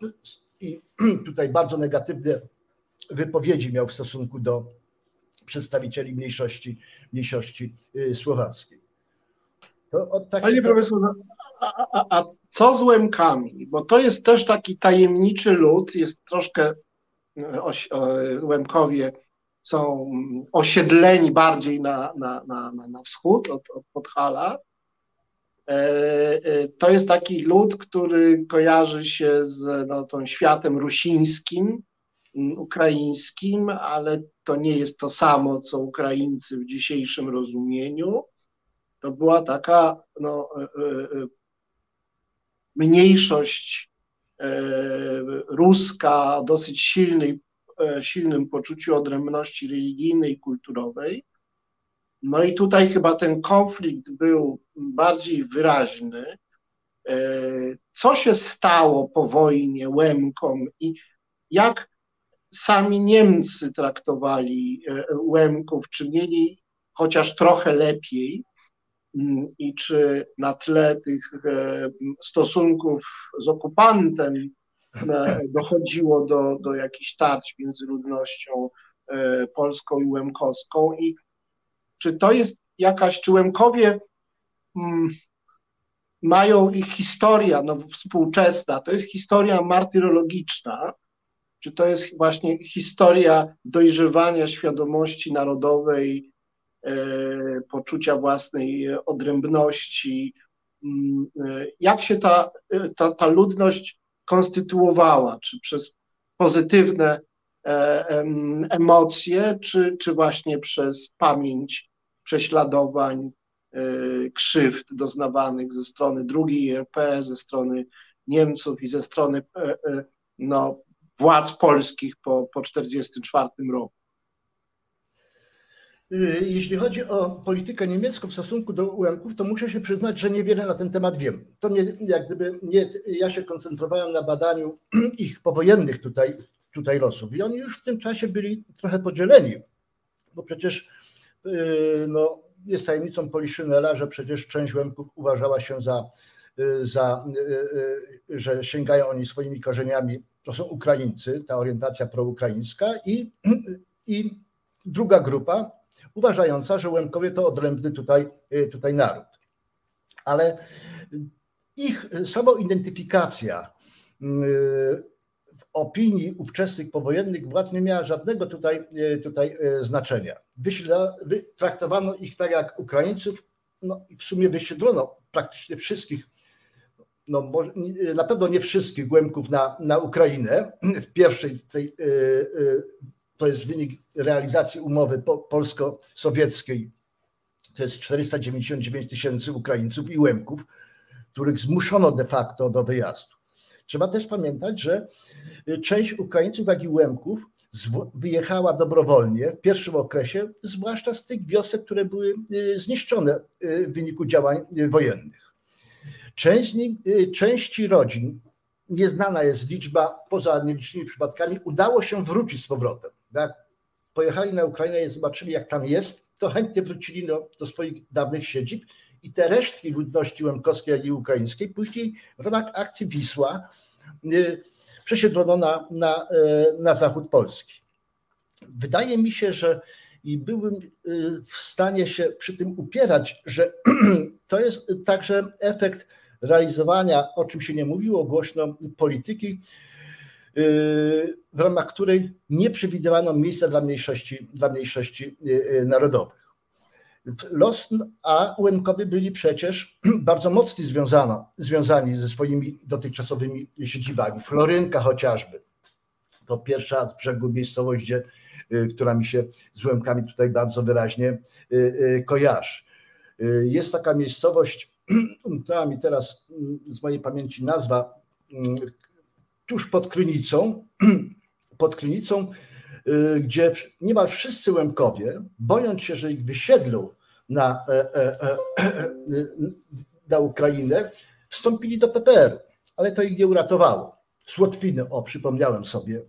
i tutaj bardzo negatywne wypowiedzi miał w stosunku do przedstawicieli mniejszości, mniejszości słowackiej. Tak Panie profesorze, a, a, a, co z Łemkami? Bo to jest też taki tajemniczy lud, jest troszkę, e, oś, Łemkowie są osiedleni bardziej na, na, na, na wschód od, od Podhala. E, e, to jest taki lud, który kojarzy się z no, tą światem rusińskim, ukraińskim, ale to nie jest to samo, co Ukraińcy w dzisiejszym rozumieniu. to była taka no, mniejszość ruska, dosyć silnej, silnym poczuciu odrębności religijnej i kulturowej. No i tutaj chyba ten konflikt był bardziej wyraźny. Co się stało po wojnie Łemkom i jak sami Niemcy traktowali e, Łemków, czy mieli chociaż trochę lepiej? Mm, i czy na tle tych e, stosunków z okupantem e, dochodziło do, do jakichś tarć między ludnością polską i łemkowską? I czy to jest jakaś, czy Łemkowie mm, mają ich historia no, współczesna, to jest historia martyrologiczna, czy to jest właśnie historia dojrzewania świadomości narodowej, e, poczucia własnej odrębności, mm, e, jak się ta, ta, ta ludność konstytuowała, czy przez pozytywne e, emocje, czy, czy właśnie przez pamięć prześladowań, krzywd doznawanych ze strony drugiej RP, ze strony Niemców i ze strony no, władz polskich po 1944 roku. Y, jeśli chodzi o politykę niemiecką w stosunku do Ułemków, to muszę się przyznać, że niewiele na ten temat wiem. To jak gdyby nie, ja się koncentrowałem na badaniu ich powojennych tutaj, tutaj losów i oni już w tym czasie byli trochę podzieleni, bo przecież no, jest tajemnicą Poliszynela, że przecież część Łemków uważała się za, y, za że sięgają oni swoimi korzeniami to są Ukraińcy, ta orientacja proukraińska i, i druga grupa uważająca, że Łemkowie to odrębny tutaj, tutaj naród. Ale ich samoidentyfikacja opinii ówczesnych powojennych władz nie miała żadnego tutaj, tutaj znaczenia. Wyśla, traktowano ich tak jak Ukraińców, no i w sumie wysiedlono praktycznie wszystkich no, na pewno nie wszystkich głębków na, na Ukrainę. W pierwszej tej, e, e, to jest wynik realizacji umowy polsko-sowieckiej. To jest 499 tysięcy Ukraińców i Łemków, których zmuszono de facto do wyjazdu. Trzeba też pamiętać, że część Ukraińców, jak i Łemków wyjechała dobrowolnie w pierwszym okresie, zwłaszcza z tych wiosek, które były e, zniszczone w wyniku działań wojennych. Część, y, części rodzin, nieznana jest liczba, poza nielicznymi przypadkami, udało się wrócić z powrotem. Jak pojechali na Ukrainę i zobaczyli, jak tam jest, to chętnie wrócili do, do swoich dawnych siedzib i te resztki ludności łemkowskiej, jak i ukraińskiej później w ramach akcji Wisła y, przesiedlono na, na, y, na zachód Polski. Wydaje mi się, że i byłbym w stanie się przy tym upierać, że to jest także efekt realizowania, o czym się nie mówiło głośno, polityki, yy, w ramach której nie przewidywano miejsca dla mniejszości, dla mniejszości narodowych. Los, a Łemkowie byli przecież bardzo mocno związano, związani ze swoimi dotychczasowymi siedzibami. Florynka chociażby, to pierwsza z brzegu miejscowość, gdzie, yy, która mi się z Łemkami tutaj bardzo wyraźnie kojarzy. Jest taka miejscowość umknęła mi teraz mm, z mojej pamięci nazwa, mm, tuż pod Krynicą, pod Krynicą, y, gdzie niemal wszyscy Łemkowie, bojąc się, że ich wysiedlą na, e, e, e, na Ukrainę, wstąpili do PPR, ale to ich nie uratowało. Słotwiny, o, przypomniałem sobie.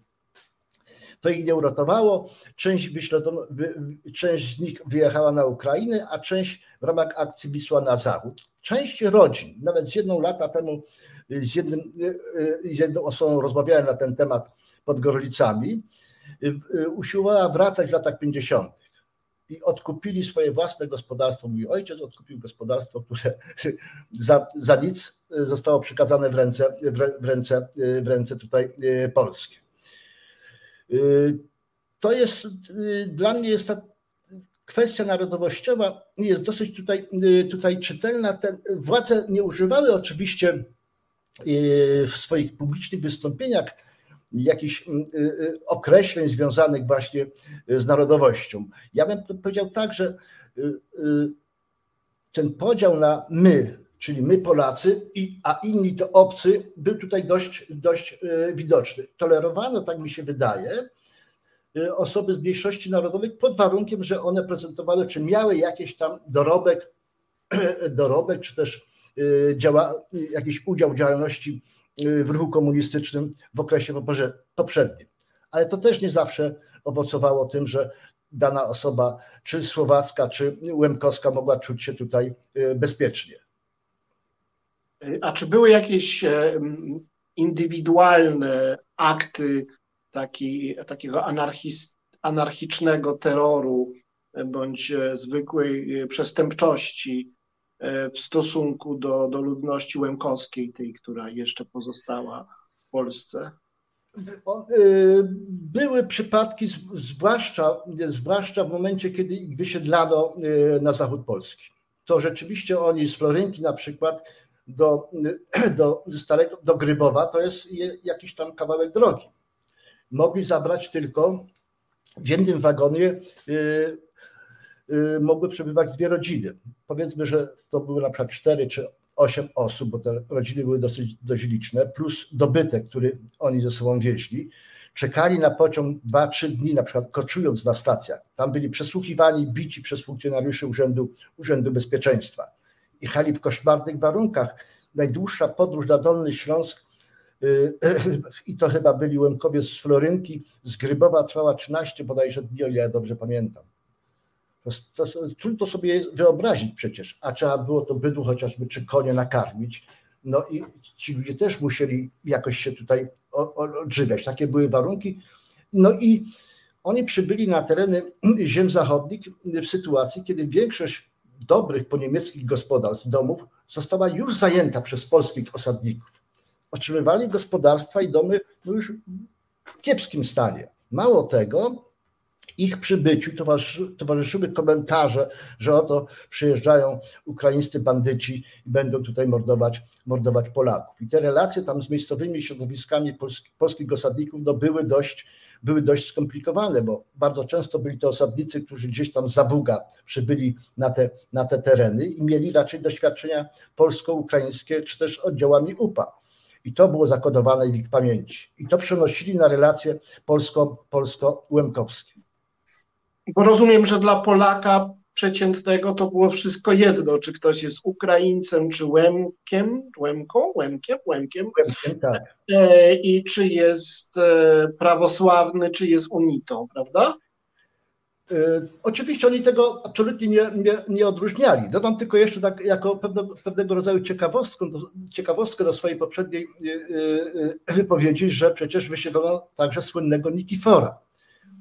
To ich nie uratowało. Część, część z nich wyjechała na Ukrainę, a część w ramach akcji Wisła na zachód. Część rodzin, nawet z jedną lata temu z, jednym, z jedną osobą rozmawiałem na ten temat pod Gorlicami, usiłowała wracać w latach 50. I odkupili swoje własne gospodarstwo. Mój ojciec odkupił gospodarstwo, które za, za nic zostało przekazane w ręce, w ręce, w ręce tutaj polskie. To jest dla mnie jest ta kwestia narodowościowa jest dosyć tutaj, y, tutaj czytelna. Te władze nie używały oczywiście y, w swoich publicznych wystąpieniach jakichś y, określeń związanych właśnie z narodowością. Ja bym powiedział tak, że ten podział na my, czyli my Polacy, a inni to obcy, był tutaj dość, dość widoczny. Tolerowano, tak mi się wydaje, osoby z mniejszości narodowych pod warunkiem, że one prezentowały, czy miały jakiś tam dorobek, dorobek czy też działa, jakiś udział w działalności w ruchu komunistycznym w okresie poprzednim. Ale to też nie zawsze owocowało tym, że dana osoba, czy słowacka, czy łemkowska, mogła czuć się tutaj e, bezpiecznie. A czy były jakieś e, indywidualne akty taki, takiego anarchicznego terroru bądź zwykłej przestępczości w stosunku do, do ludności łemkowskiej, tej, która jeszcze pozostała w Polsce? Y, były przypadki, zwłaszcza, zwłaszcza w momencie, kiedy wysiedlano y, na zachód Polski. To rzeczywiście oni z Florynki na przykład do, do, starego, do Grybowa to jest jakiś tam kawałek drogi. Mogli zabrać tylko w jednym wagonie mogły przebywać dwie rodziny. Powiedzmy, że to były na przykład cztery czy 8 osób, bo te rodziny były dosyć dość liczne, plus dobytek, który oni ze sobą wieźli. Czekali na pociąg 2-3 dni, na przykład koczując na stacjach. Tam byli przesłuchiwani, bici przez funkcjonariuszy Urzędu, Urzędu Bezpieczeństwa. Jechali w koszmarnych warunkach. Najdłuższa podróż na Dolny Śląsk y, i to chyba byli Łemkowie z Florynki, z Grybowa trwała 13 bodajże dni, o ile ja dobrze pamiętam. To, to, trudno sobie wyobrazić przecież, a trzeba było to bydło chociażby czy konie nakarmić. No i ci ludzie też musieli jakoś się tutaj odżywiać. Takie były warunki. No i oni przybyli na tereny ziem zachodnich w sytuacji, kiedy większość dobrych po niemieckich gospodarstw, domów została już zajęta przez polskich osadników. Otrzymywali gospodarstwa i domy no już w kiepskim stanie. Mało tego, ich przybyciu towarzyszyły komentarze, że oto przyjeżdżają ukraińscy bandyci i będą tutaj mordować, mordować Polaków. I te relacje tam z miejscowymi środowiskami polskich osadników no były, dość, były dość skomplikowane, bo bardzo często byli to osadnicy, którzy gdzieś tam za Buga przybyli na te, na te tereny i mieli raczej doświadczenia polsko-ukraińskie czy też oddziałami UPA. I to było zakodowane w ich pamięci. I to przenosili na relacje polsko-łemkowskie. Bo rozumiem, że dla Polaka przeciętnego to było wszystko jedno, czy ktoś jest Ukraińcem, czy Łemkiem, Łemką, Łemkiem, Łemkiem, Łemkiem tak. E, i czy jest e, prawosławny, czy jest unitą, prawda? E, oczywiście oni tego absolutnie nie, nie, nie odróżniali. Dodam tylko jeszcze tak jako pewne, pewnego rodzaju ciekawostkę, ciekawostkę do swojej poprzedniej wypowiedzi, że przecież wysiedlono także słynnego Nikifora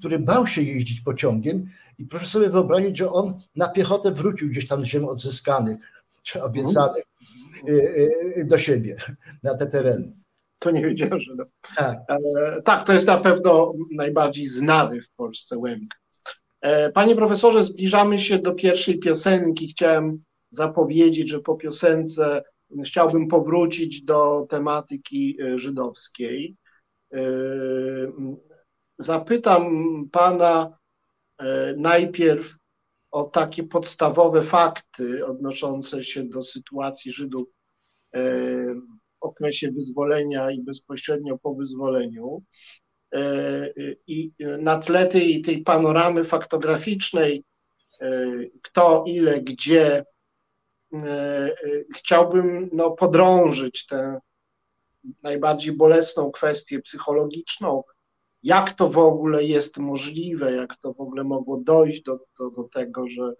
który bał się jeździć pociągiem i proszę sobie wyobrazić, że on na piechotę wrócił gdzieś tam z ziem odzyskanych czy obiecanych y, y, do siebie na te tereny. To nie wiedziałem, że no. tak. E, tak, to jest na pewno najbardziej znany w Polsce łęk. E, panie profesorze, zbliżamy się do pierwszej piosenki. Chciałem zapowiedzieć, że po piosence chciałbym powrócić do tematyki e, żydowskiej zapytam Pana e, najpierw o takie podstawowe fakty odnoszące się do sytuacji Żydów e, w okresie wyzwolenia i bezpośrednio po wyzwoleniu. E, I na tle tej, tej panoramy faktograficznej, kto, ile, gdzie, chciałbym no, podrążyć tę najbardziej bolesną kwestię psychologiczną, jak to w ogóle jest możliwe, jak to w ogóle mogło dojść do, do, do tego, że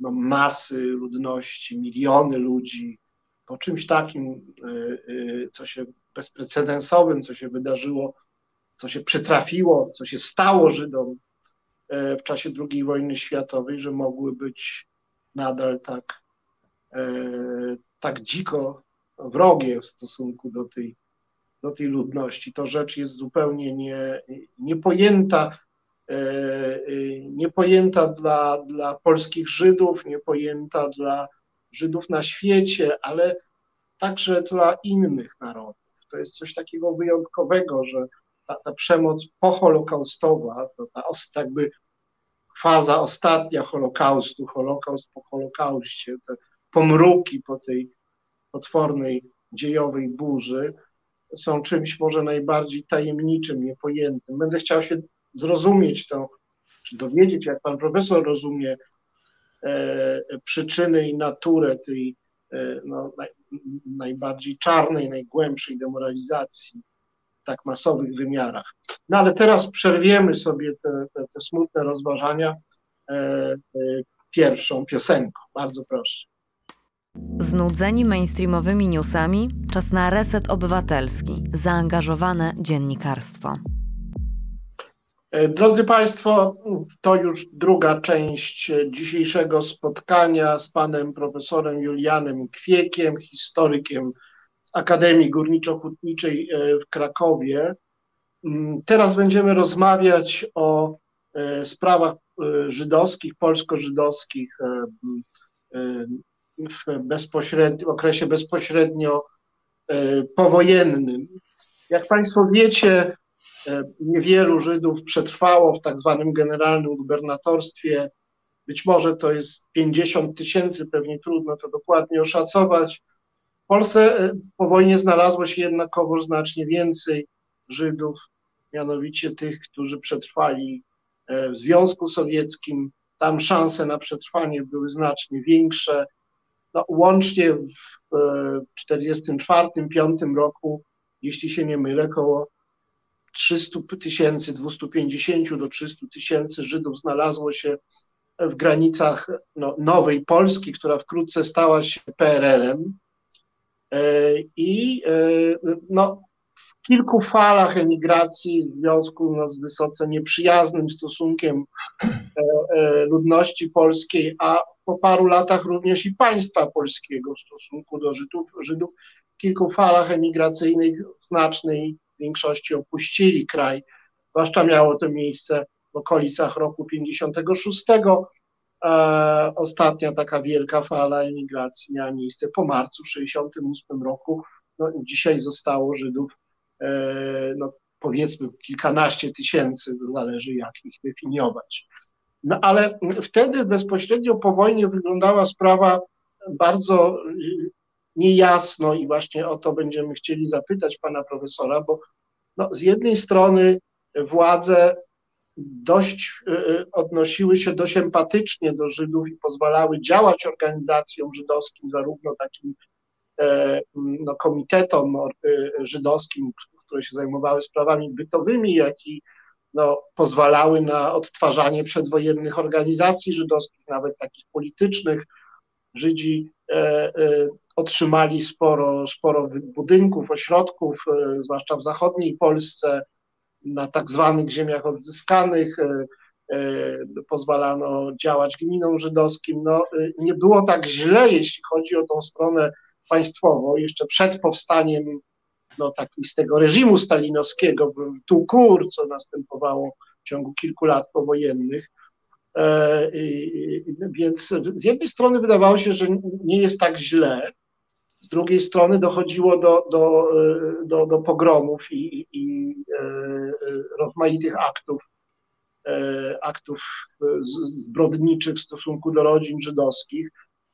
no, masy ludności, miliony ludzi po czymś takim, y, y, co się bezprecedensowym, co się wydarzyło, co się przytrafiło, co się stało Żydom y, w czasie II wojny światowej, że mogły być nadal tak, tak dziko wrogie w stosunku do tej do tej ludności. To rzecz jest zupełnie nie, niepojęta, e, e, niepojęta dla, dla polskich Żydów, niepojęta dla Żydów na świecie, ale także dla innych narodów. To jest coś takiego wyjątkowego, że ta, ta przemoc poholokaustowa, to ta jakby faza ostatnia Holokaustu, Holokaust po Holokauście, te pomruki po tej potwornej dziejowej burzy są czymś może najbardziej tajemniczym, niepojętym. Będę chciał się zrozumieć to, czy dowiedzieć, jak pan profesor rozumie e, przyczyny i naturę tej e, no, naj, najbardziej czarnej, najgłębszej demoralizacji w tak masowych wymiarach. No ale teraz przerwiemy sobie te, te, te smutne rozważania e, e pierwszą piosenką. Bardzo proszę. Znudzeni mainstreamowymi newsami, czas na reset obywatelski, zaangażowane dziennikarstwo. E, drodzy Państwo, to już druga część dzisiejszego spotkania z panem profesorem Julianem Kwiekiem, historykiem z Akademii Górniczo-Hutniczej e, w Krakowie. Mm, teraz będziemy rozmawiać o e, sprawach żydowskich, polsko-żydowskich w, bezpośredni, okresie bezpośrednio e, powojennym. Jak Państwo wiecie, e, niewielu Żydów przetrwało w tak zwanym generalnym gubernatorstwie. Być może to jest 50 tysięcy, pewnie trudno to dokładnie oszacować. W Polsce e, po wojnie znalazło się jednakowo znacznie więcej Żydów, mianowicie tych, którzy przetrwali w Związku Sowieckim. Tam szanse na przetrwanie były znacznie większe no, łącznie w 1944-1945 roku, jeśli się nie mylę, około 300 tysięcy, 250 do 300 tysięcy Żydów znalazło się w granicach no, nowej Polski, która wkrótce stała się PRL-em. E, I e, no, w kilku falach emigracji w związku no, z wysoce nieprzyjaznym stosunkiem e, ludności polskiej, a po paru latach również i państwa polskiego w stosunku do Żydów. Żydów w kilku falach emigracyjnych w znacznej większości opuścili kraj, zwłaszcza miało to miejsce w okolicach roku 56. E, ostatnia taka wielka fala emigracji miała miejsce po marcu 68 roku. No, dzisiaj zostało Żydów e, no, powiedzmy kilkanaście tysięcy, zależy jak ich definiować. No ale wtedy bezpośrednio po wojnie wyglądała sprawa bardzo y, niejasno i właśnie o to będziemy chcieli zapytać pana profesora, bo no, z jednej strony władze dość y, y, odnosiły się dość empatycznie do Żydów i pozwalały działać organizacjom żydowskim, zarówno takim e, no, komitetom żydowskim, które się zajmowały sprawami bytowymi, jak i no, pozwalały na odtwarzanie przedwojennych organizacji żydowskich, nawet takich politycznych. Żydzi e, e, otrzymali sporo, sporo budynków, ośrodków, e, zwłaszcza w zachodniej Polsce, na tak zwanych ziemiach odzyskanych. E, e, pozwalano działać gminom żydowskim. No, e, nie było tak źle, jeśli chodzi o tą stronę państwową. Jeszcze przed powstaniem no, taki z tego reżimu stalinowskiego, tu kur, co następowało w ciągu kilku lat powojennych. E, więc z jednej strony wydawało się, że nie jest tak źle, z drugiej strony dochodziło do, do, do, do pogromów i, i e, rozmaitych aktów, e, aktów zbrodniczych w stosunku do rodzin żydowskich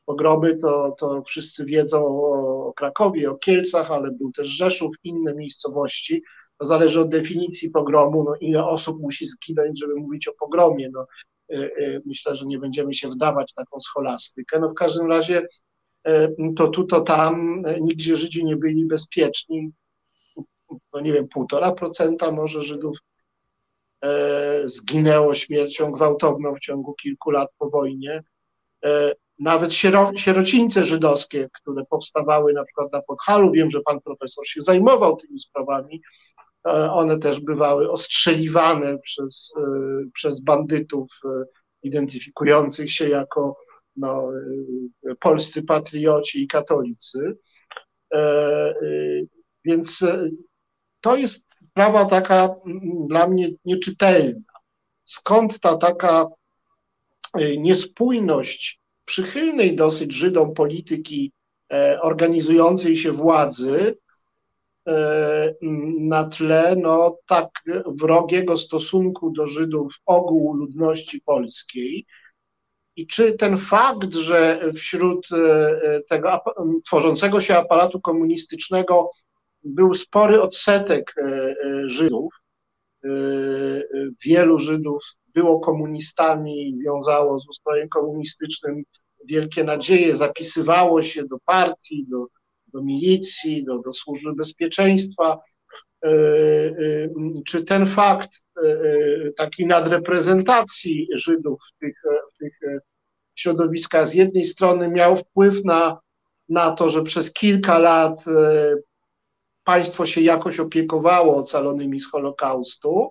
pogromy, to, to wszyscy wiedzą o Krakowie, o Kielcach, ale był też Rzeszów, inne miejscowości. To zależy od definicji pogromu, no, ile osób musi zginąć, żeby mówić o pogromie. No, y, y, myślę, że nie będziemy się wdawać w taką scholastykę. No, w każdym razie y, to tu, to tam, nigdzie Żydzi nie byli bezpieczni. No nie wiem, półtora procenta może Żydów zginęło śmiercią gwałtowną w ciągu kilku lat po wojnie nawet sierocińce żydowskie, które powstawały na przykład na Podhalu, wiem, że pan profesor się zajmował tymi sprawami, e, one też bywały ostrzeliwane przez, e, przez bandytów e, identyfikujących się jako no, polscy patrioci i katolicy. Więc to jest sprawa taka dla mnie nieczytelna. Skąd ta taka niespójność przychylnej dosyć Żydom polityki e, organizującej się władzy e, na tle no, tak wrogiego stosunku do Żydów ogółu ludności polskiej. I czy ten fakt, że wśród tego tworzącego się aparatu komunistycznego był spory odsetek Żydów, wielu Żydów było komunistami, wiązało z ustrojem komunistycznym wielkie nadzieje, zapisywało się do partii, do, do milicji, do, do służby bezpieczeństwa. E, czy ten fakt takiej nadreprezentacji Żydów w tych, w tych środowiskach z jednej strony miał wpływ na, na to, że przez kilka lat państwo się jakoś opiekowało ocalonymi z Holokaustu,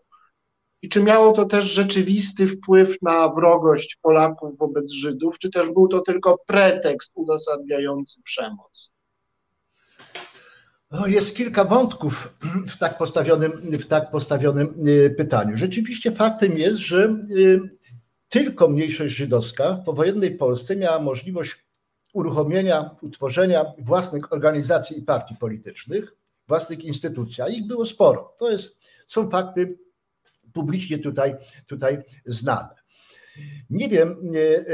i czy miało to też rzeczywisty wpływ na wrogość Polaków wobec Żydów, czy też był to tylko pretekst uzasadniający przemoc? Jest kilka wątków w tak postawionym, w tak postawionym y, pytaniu. Rzeczywiście faktem jest, że y, tylko mniejszość żydowska w powojennej Polsce miała możliwość uruchomienia, utworzenia własnych organizacji i partii politycznych, własnych instytucji, a ich było sporo. To jest, są fakty publicznie tutaj, tutaj znane. Nie wiem, e, e,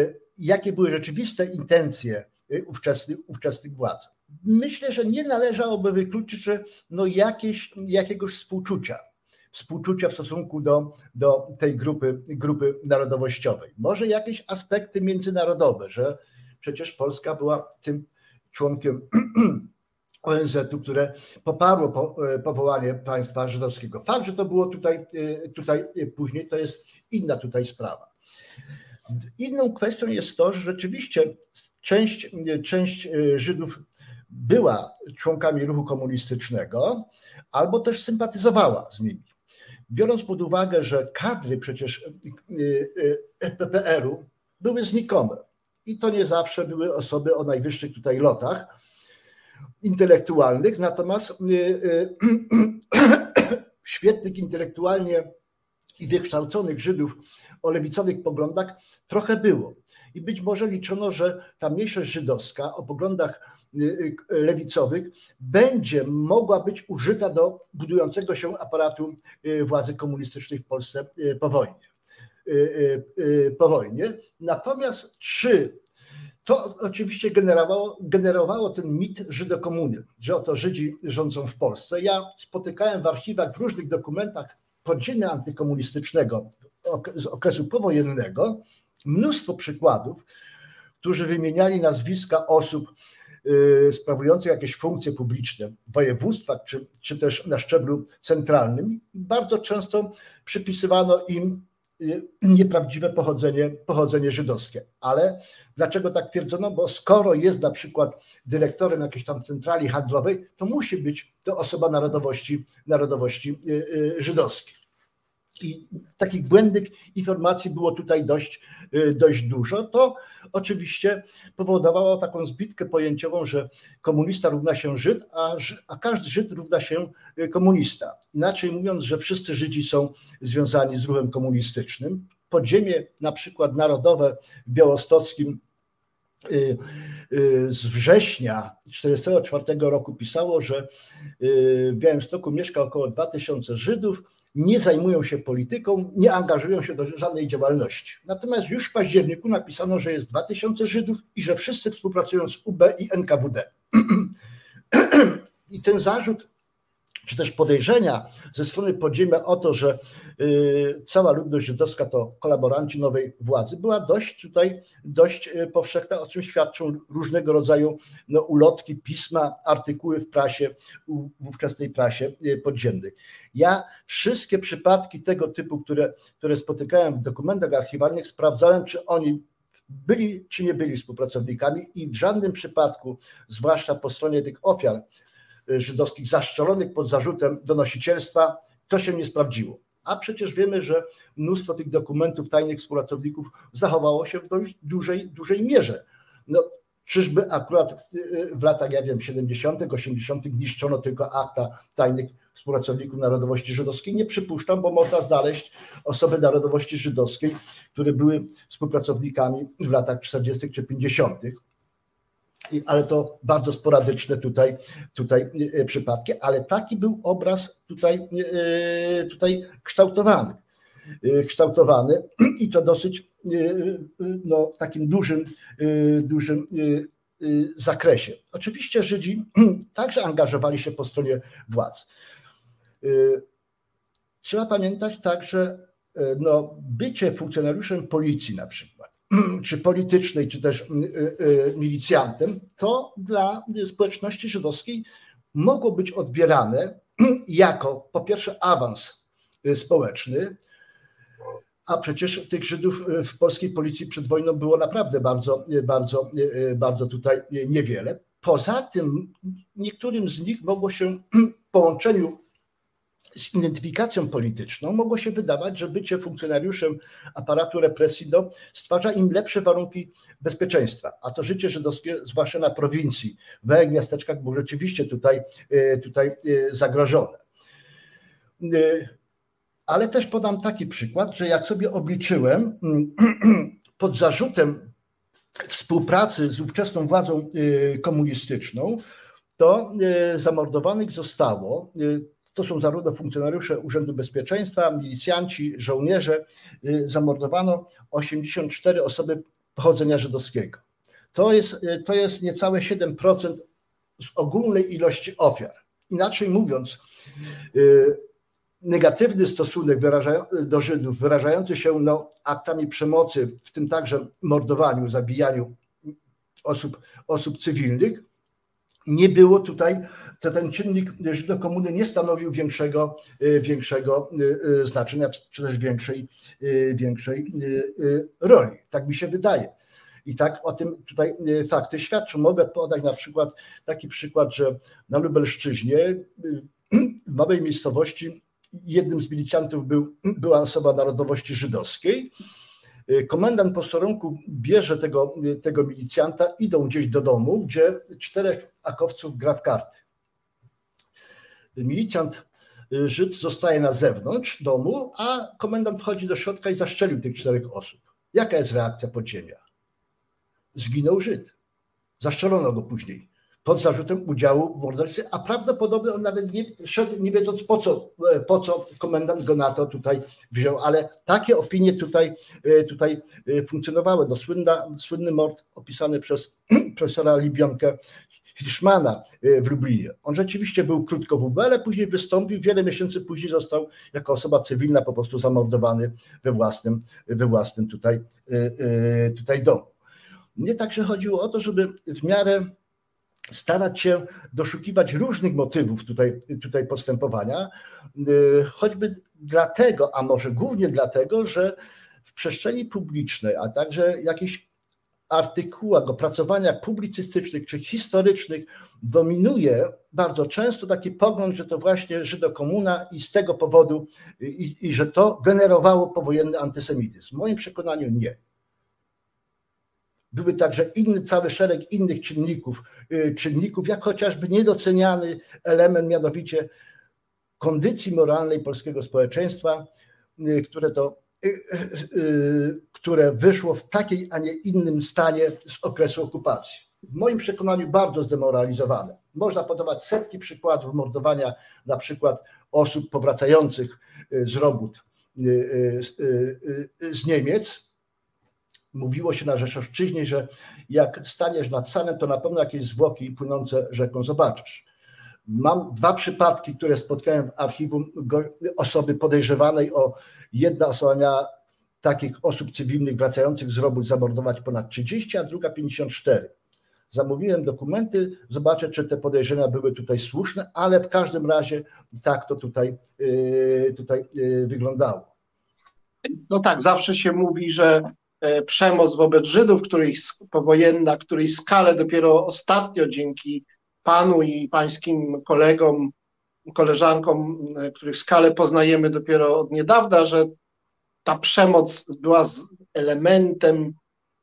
e, jakie były rzeczywiste intencje ówczesnych, ówczesnych władz. Myślę, że nie należałoby wykluczyć, że no jakieś, jakiegoś współczucia, współczucia w stosunku do, do tej grupy, grupy narodowościowej. Może jakieś aspekty międzynarodowe, że przecież Polska była tym członkiem ONZ-u, które poparło e, powołanie państwa żydowskiego. Fakt, że to było tutaj, e, tutaj e, później, to jest inna tutaj sprawa. Inną kwestią jest to, że rzeczywiście część, część Żydów była członkami ruchu komunistycznego albo też sympatyzowała z nimi. Biorąc pod uwagę, że kadry przecież PPR-u były znikome i to nie zawsze były osoby o najwyższych tutaj lotach, intelektualnych, natomiast y, y, świetnych intelektualnie i wykształconych Żydów o lewicowych poglądach trochę było. I być może liczono, że ta mniejszość żydowska o poglądach y, lewicowych będzie mogła być użyta do budującego się aparatu władzy komunistycznej w Polsce po wojnie. Po wojnie. Natomiast czy to oczywiście generowało, generowało ten mit Żydokomuny, że oto Żydzi rządzą w Polsce. Ja spotykałem w archiwach, w różnych dokumentach podziemia antykomunistycznego z okresu powojennego mnóstwo przykładów, którzy wymieniali nazwiska osób y, sprawujących jakieś funkcje publiczne w województwach czy, czy też na szczeblu centralnym. Bardzo często przypisywano im nieprawdziwe pochodzenie, pochodzenie żydowskie. Ale dlaczego tak twierdzono? Bo skoro jest na przykład dyrektorem jakiejś tam centrali handlowej, to musi być to osoba narodowości, narodowości y, y, żydowskiej. I takich błędnych informacji było tutaj dość, dość dużo. To oczywiście powodowało taką zbitkę pojęciową, że komunista równa się Żyd, a, a każdy Żyd równa się y, komunista. Inaczej mówiąc, że wszyscy Żydzi są związani z ruchem komunistycznym. Podziemie na przykład narodowe w Białostockim y, y, z września 1944 roku pisało, że w Białymstoku mieszka około 2000 Żydów, nie zajmują się polityką, nie angażują się do żadnej działalności. Natomiast już w październiku napisano, że jest 2000 Żydów i że wszyscy współpracują z UB i NKWD. I ten zarzut czy też podejrzenia ze strony podziemia o to, że y, cała ludność żydowska to kolaboranci nowej władzy, była dość tutaj dość y, powszechna, o czym świadczą różnego rodzaju no, ulotki, pisma, artykuły w prasie, w ówczesnej prasie y, podziemnej. Ja wszystkie przypadki tego typu, które, które spotykałem w dokumentach archiwalnych, sprawdzałem, czy oni byli czy nie byli współpracownikami i w żadnym przypadku, zwłaszcza po stronie tych ofiar, żydowskich zaszczelonych pod zarzutem donosicielstwa, to się nie sprawdziło. A przecież wiemy, że mnóstwo tych dokumentów tajnych współpracowników zachowało się w dość dużej, dużej mierze. No, czyżby akurat y, y, w latach, ja wiem, 70., 80. niszczono tylko akta tajnych współpracowników narodowości żydowskiej? Nie przypuszczam, bo można znaleźć osoby narodowości żydowskiej, które były współpracownikami w latach 40. czy 50 ale to bardzo sporadyczne tutaj, tutaj przypadki, ale taki był obraz tutaj, tutaj kształtowany. Kształtowany i to dosyć no, takim dużym, dużym zakresie. Oczywiście Żydzi także angażowali się po stronie władz. Trzeba pamiętać także no, bycie funkcjonariuszem policji na przykład, czy politycznej, czy też milicjantem, to dla społeczności żydowskiej mogło być odbierane jako po pierwsze awans społeczny, a przecież tych Żydów w polskiej policji przed wojną było naprawdę bardzo, bardzo, bardzo tutaj niewiele. Poza tym niektórym z nich mogło się w połączeniu z identyfikacją polityczną mogło się wydawać, że bycie funkcjonariuszem aparatu represji no, stwarza im lepsze warunki bezpieczeństwa. A to życie żydowskie, zwłaszcza na prowincji, w miasteczkach, było rzeczywiście tutaj, e, tutaj e, zagrożone. Ale też podam taki przykład, że jak sobie obliczyłem, pod zarzutem współpracy z ówczesną władzą komunistyczną, to zamordowanych zostało to są zarówno funkcjonariusze Urzędu Bezpieczeństwa, milicjanci, żołnierze. Y, zamordowano 84 osoby pochodzenia żydowskiego. To jest, y, to jest niecałe 7% z ogólnej ilości ofiar. Inaczej mówiąc, y, negatywny stosunek do Żydów, wyrażający się no, aktami przemocy, w tym także mordowaniu, zabijaniu osób, osób cywilnych, nie było tutaj to ten czynnik Żydokomuny nie stanowił większego, y, większego y, y, znaczenia, czy też większej, większej roli. Tak mi się wydaje. I tak o tym tutaj fakty świadczą. Mogę podać na przykład taki przykład, że na Lubelszczyźnie, w małej miejscowości, jednym z milicjantów był, była osoba narodowości żydowskiej. Komendant posterunku bierze tego, tego milicjanta, idą gdzieś do domu, gdzie czterech akowców gra w karty milicjant y, Żyd zostaje na zewnątrz domu, a komendant wchodzi do środka i zaszczelił tych czterech osób. Jaka jest reakcja podziemia? Zginął Żyd. Zaszczelono go później pod zarzutem udziału w morderstwie, a prawdopodobnie on nawet nie szedł, nie wiedząc po co, e, po co komendant go na to tutaj wziął, ale takie opinie tutaj, e, tutaj e, funkcjonowały. No, słynna, słynny mord opisany przez profesora Libionkę Hirschmana w Lublinie. On rzeczywiście był krótko w UB, ale później wystąpił, wiele miesięcy później został jako osoba cywilna po prostu zamordowany we własnym, we własnym tutaj, tutaj domu. Mnie także chodziło o to, żeby w miarę starać się doszukiwać różnych motywów tutaj, tutaj postępowania, choćby dlatego, a może głównie dlatego, że w przestrzeni publicznej, a także jakieś artykułach, opracowaniach publicystycznych czy historycznych dominuje bardzo często taki pogląd, że to właśnie Żydokomuna i z tego powodu, i, i że to generowało powojenny antysemityzm. W moim przekonaniu nie. Były także inny, cały szereg innych czynników, y, czynników, jak chociażby niedoceniany element, mianowicie kondycji moralnej polskiego społeczeństwa, y, które to Y, które wyszło w takiej, a nie innym stanie z okresu okupacji. W moim przekonaniu bardzo zdemoralizowane. Można podawać setki przykładów mordowania na przykład osób powracających z robót z Niemiec. Mówiło się na Rzeszowszczyźnie, że jak staniesz nad Sanem, to na pewno jakieś zwłoki płynące rzeką zobaczysz. Mam dwa przypadki, które spotkałem w archiwum osoby podejrzewanej o Jedna osoba miała takich osób cywilnych wracających z robót zamordować ponad 30, a druga 54. Zamówiłem dokumenty, zobaczę, czy te podejrzenia były tutaj słuszne, ale w każdym razie tak to tutaj, yy, tutaj yy, wyglądało. No tak, zawsze się mówi, że przemoc wobec Żydów, której powojenna, której skalę dopiero ostatnio dzięki panu i pańskim kolegom koleżankom, e, których skalę poznajemy dopiero od niedawna, że ta przemoc była elementem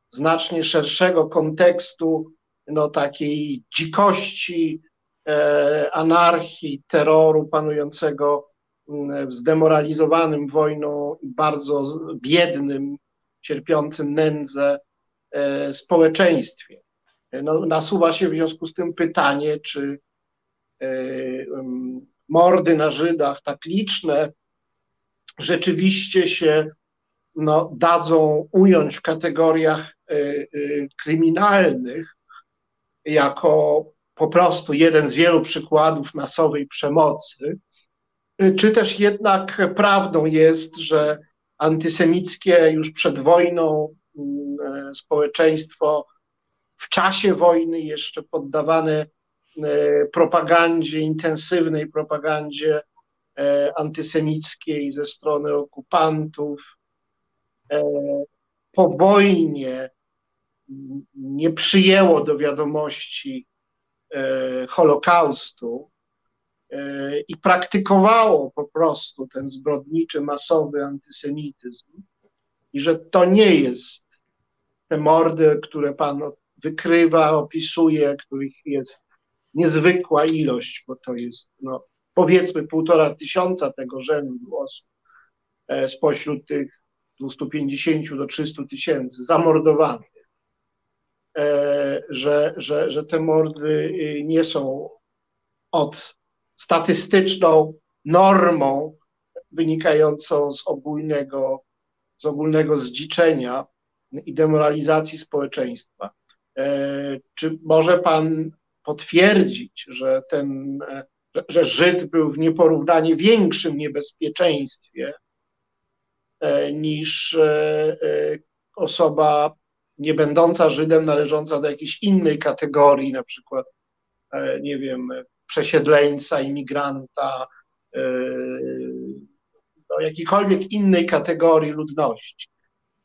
znacznie szerszego kontekstu no, takiej dzikości, e, anarchii, terroru panującego w zdemoralizowanym wojną bardzo biednym, cierpiącym nędzę e, społeczeństwie. No, nasuwa się w związku z tym pytanie, czy mordy na Żydach tak liczne rzeczywiście się no, dadzą ująć w kategoriach kryminalnych jako po prostu jeden z wielu przykładów masowej przemocy, czy też jednak prawdą jest, że antysemickie już przed wojną mm, społeczeństwo w czasie wojny jeszcze poddawane e, propagandzie, intensywnej propagandzie e, antysemickiej ze strony okupantów. E, po wojnie nie przyjęło do wiadomości Holokaustu i praktykowało po prostu ten zbrodniczy, masowy antysemityzm, i że to nie jest te mordy, które pan wykrywa, opisuje, których jest niezwykła ilość, bo to jest no, powiedzmy półtora tysiąca tego rzędu osób e, spośród tych 250 do 300 tysięcy zamordowanych, e, że, że, że te mordy y, nie są od statystyczną normą wynikającą z ogólnego, z ogólnego zdziczenia i demoralizacji społeczeństwa. E, czy może pan potwierdzić, że ten, że Żyd był w nieporównanie większym niebezpieczeństwie e, niż e, osoba nie będąca Żydem, należąca do jakiejś innej kategorii, na przykład, nie wiem, przesiedleńca, imigranta, do jakiejkolwiek innej kategorii ludności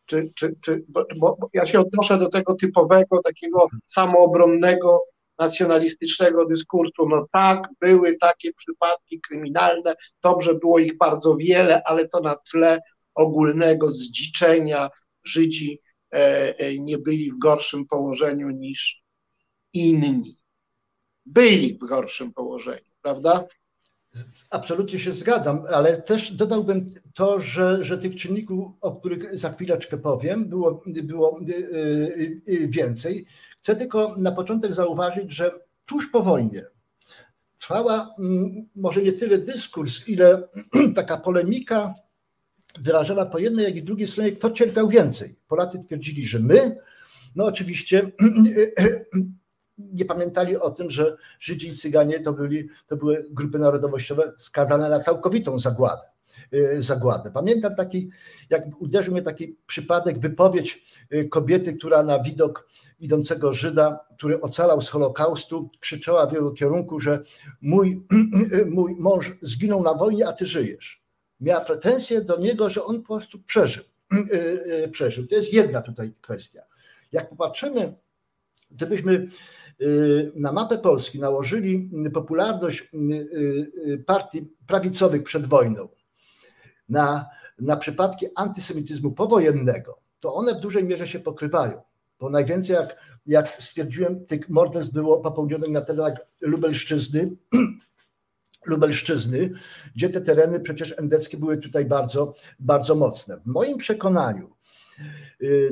czy, czy, czy bo, bo ja się odnoszę do tego typowego, takiego samoobronnego, nacjonalistycznego dyskursu. No tak, były takie przypadki kryminalne, dobrze było ich bardzo wiele, ale to na tle ogólnego zdziczenia Żydzi e, e, nie byli w gorszym położeniu niż inni. Byli w gorszym położeniu, prawda? Absolutnie się zgadzam, ale też dodałbym to, że, że tych czynników, o których za chwileczkę powiem, było, było y, y, y, więcej. Chcę tylko na początek zauważyć, że tuż po wojnie trwała mm, może nie tyle dyskurs, ile taka polemika wyrażana po jednej, jak i drugiej stronie, kto cierpiał więcej. Polacy twierdzili, że my, no oczywiście nie pamiętali o tym, że Żydzi i Cyganie to, byli, to były grupy narodowościowe skazane na całkowitą zagładę. Y, zagładę. Pamiętam taki, jak uderzył mnie taki przypadek, wypowiedź y, kobiety, która na widok idącego Żyda, który ocalał z Holokaustu, krzyczała w jego kierunku, że mój, mój mąż zginął na wojnie, a ty żyjesz. Miała pretensje do niego, że on po prostu przeżył. Y, przeżył. To jest jedna tutaj kwestia. Jak popatrzymy, gdybyśmy na mapę Polski nałożyli popularność y, y, partii prawicowych przed wojną na, na przypadki antysemityzmu powojennego, to one w dużej mierze się pokrywają. Bo najwięcej, jak, jak stwierdziłem, tych morderstw było popełnionych na terenach Lubelszczyzny, Lubelszczyzny, gdzie te tereny przecież endeckie były tutaj bardzo, bardzo mocne. W moim przekonaniu Y,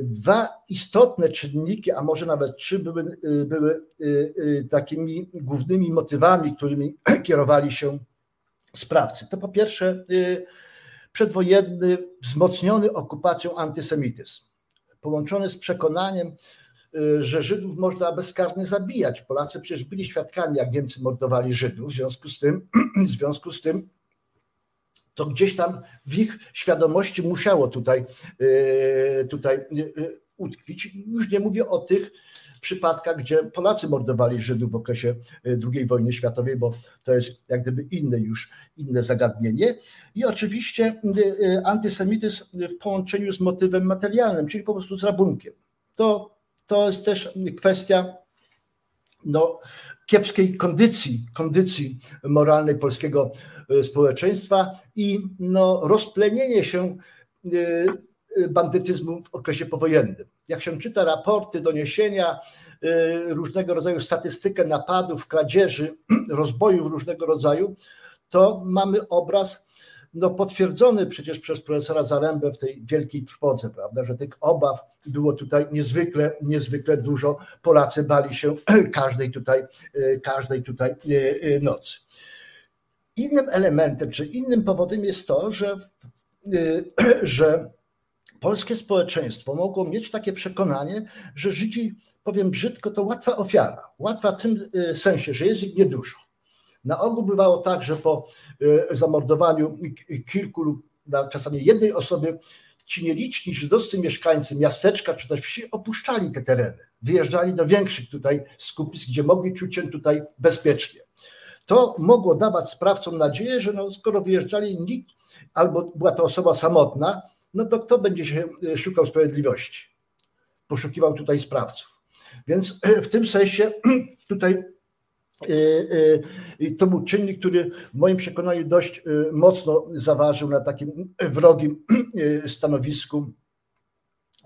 dwa istotne czynniki, a może nawet trzy, były, y, były y, takimi głównymi motywami, którymi kierowali się sprawcy. To po pierwsze przedwojenny, wzmocniony okupacją antysemityzm, połączony z przekonaniem, że Żydów można bezkarnie zabijać. Polacy przecież byli świadkami, jak Niemcy mordowali Żydów, w związku z tym, w związku z tym to gdzieś tam w ich świadomości musiało tutaj, e, tutaj e, utkwić. Już nie mówię o tych przypadkach, gdzie Polacy mordowali Żydów w okresie e, II wojny światowej, bo to jest jak gdyby inne już, inne zagadnienie. I oczywiście antysemityzm w połączeniu z motywem materialnym, czyli po prostu z rabunkiem. To, to jest też kwestia no, kiepskiej kondycji, kondycji moralnej polskiego e, społeczeństwa i no, rozplenienie się e, e, bandytyzmu w okresie powojennym. Jak się czyta raporty, doniesienia, różnego rodzaju statystykę napadów, kradzieży, rozbojów różnego rodzaju, to mamy obraz no, potwierdzony przecież przez profesora Zarębę w tej wielkiej trwodze, prawda, że tych obaw było tutaj niezwykle, niezwykle dużo. Polacy bali się każdej tutaj, e, każdej tutaj e, e, nocy. Innym elementem, czy innym powodem jest to, że że polskie społeczeństwo mogło mieć takie przekonanie, że Żydzi, powiem brzydko, to łatwa ofiara. Łatwa w tym sensie, że jest ich niedużo. Na ogół bywało tak, że po zamordowaniu kilku lub czasami jednej osoby ci nieliczni żydowscy mieszkańcy miasteczka czy też wsi opuszczali te tereny, wyjeżdżali do większych tutaj skupisk, gdzie mogli czuć się tutaj bezpiecznie. To mogło dawać sprawcom nadzieję, że no, skoro wyjeżdżali nikt, albo była to osoba samotna, no to kto będzie się e, szukał sprawiedliwości? Poszukiwał tutaj sprawców. Więc e, w tym sensie tutaj e, to był czynnik, który w moim przekonaniu dość mocno zaważył na takim wrogim stanowisku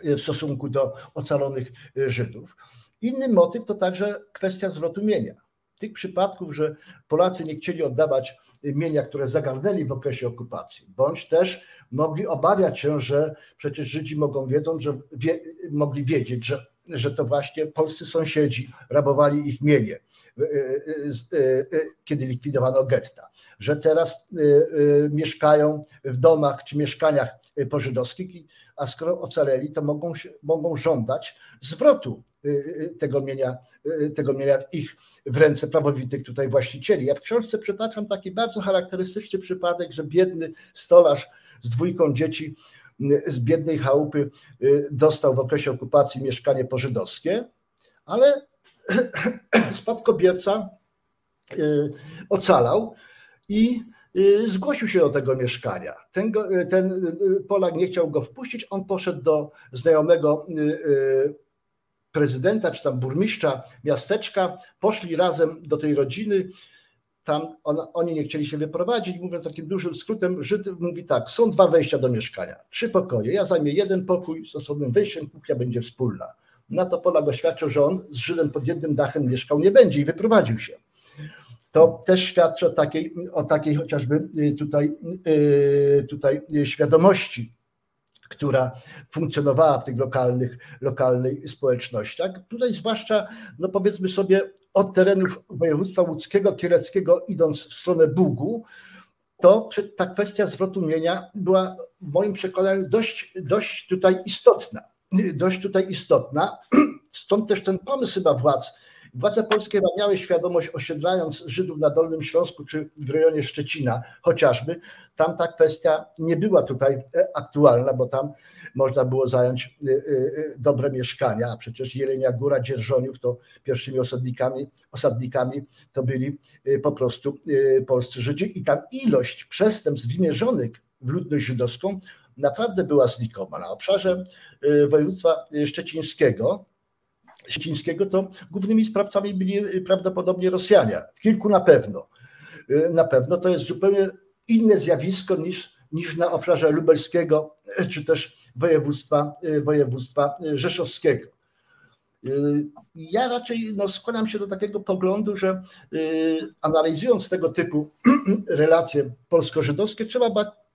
w stosunku do ocalonych Żydów. Inny motyw to także kwestia zwrotu mienia tych przypadków, że Polacy nie chcieli oddawać mienia, które zagarnęli w okresie okupacji, bądź też mogli obawiać się, że przecież Żydzi mogą wiedząc, że wie, mogli wiedzieć, że, że to właśnie polscy sąsiedzi rabowali ich mienie, kiedy likwidowano getta, że teraz mieszkają w domach czy mieszkaniach pożydowskich, a skoro ocaleli, to mogą, mogą żądać zwrotu tego mienia, tego mienia ich w ręce prawowitych tutaj właścicieli. Ja w książce przytaczam taki bardzo charakterystyczny przypadek, że biedny stolarz z dwójką dzieci z biednej chałupy dostał w okresie okupacji mieszkanie pożydowskie, ale spadkobierca y, ocalał i y, zgłosił się do tego mieszkania. Ten, ten Polak nie chciał go wpuścić, on poszedł do znajomego prezydenta czy tam burmistrza miasteczka, poszli razem do tej rodziny. Tam on, oni nie chcieli się wyprowadzić, mówiąc takim dużym skrótem, Żyd mówi tak, są dwa wejścia do mieszkania, trzy pokoje, ja zajmę jeden pokój z osobnym wejściem, kuchnia będzie wspólna. Na to Polak oświadczył, że on z Żydem pod jednym dachem mieszkał nie będzie i wyprowadził się. To też świadczy o takiej, o takiej chociażby tutaj, tutaj świadomości która funkcjonowała w tych lokalnych, lokalnych społecznościach. Tutaj zwłaszcza, no powiedzmy sobie, od terenów województwa łódzkiego, kieleckiego idąc w stronę Bugu, to ta kwestia zwrotu mienia była w moim przekonaniu dość, dość tutaj istotna. Dość tutaj istotna. Stąd też ten pomysł chyba władz. Władze polskie miały świadomość, osiedlając Żydów na Dolnym Śląsku czy w rejonie Szczecina chociażby, tam ta kwestia nie była tutaj e, aktualna, bo tam można było zająć e, e, dobre mieszkania, a przecież Jelenia Góra, Dzierżoniów to pierwszymi osadnikami, osadnikami to byli po prostu polscy Żydzi. I tam ilość przestępstw wymierzonych w ludność żydowską naprawdę była znikoma. Na obszarze województwa szczecińskiego Ścińskiego, to głównymi sprawcami byli prawdopodobnie Rosjanie. W kilku na pewno. Y, na pewno to jest zupełnie inne zjawisko niż, niż na obszarze lubelskiego czy też województwa, y, województwa rzeszowskiego. Y, ja raczej no, skłaniam się do takiego poglądu, że analizując tego typu relacje polsko-żydowskie, trzeba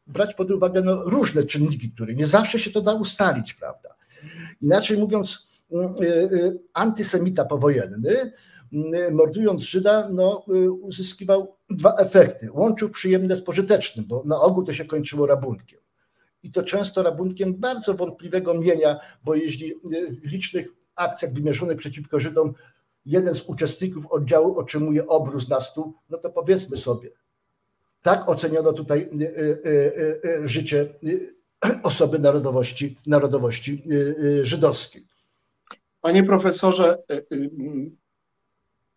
brać pod uwagę no, różne czynniki, które nie zawsze się to da ustalić, prawda? Inaczej mówiąc, Y, y, antysemita powojenny, y, mordując Żyda, no, uzyskiwał dwa efekty. Łączył przyjemne z pożytecznym, bo na ogół to się kończyło rabunkiem. I to często rabunkiem bardzo wątpliwego mienia, bo jeśli w licznych akcjach wymierzonych przeciwko Żydom jeden z uczestników oddziału otrzymuje obrus na stół, no to powiedzmy sobie, tak oceniono tutaj życie osoby narodowości, narodowości żydowskiej. Panie profesorze, y, y,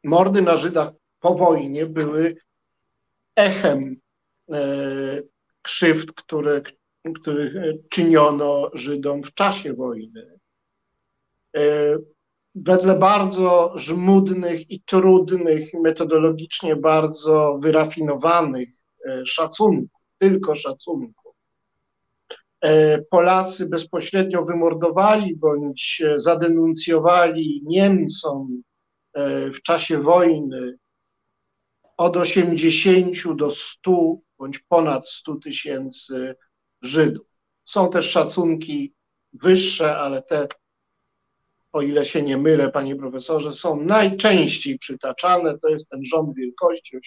mordy na Żydach po wojnie były echem krzywd, które, których czyniono Żydom w czasie wojny. Wedle bardzo żmudnych i trudnych, metodologicznie bardzo wyrafinowanych e, szacunków, tylko szacunków, E, Polacy bezpośrednio wymordowali bądź zadenuncjowali Niemcom e, w czasie wojny od 80 do 100 bądź ponad 100 tysięcy Żydów. Są też szacunki wyższe, ale te, o ile się nie mylę, panie profesorze, są najczęściej przytaczane. To jest ten rząd wielkości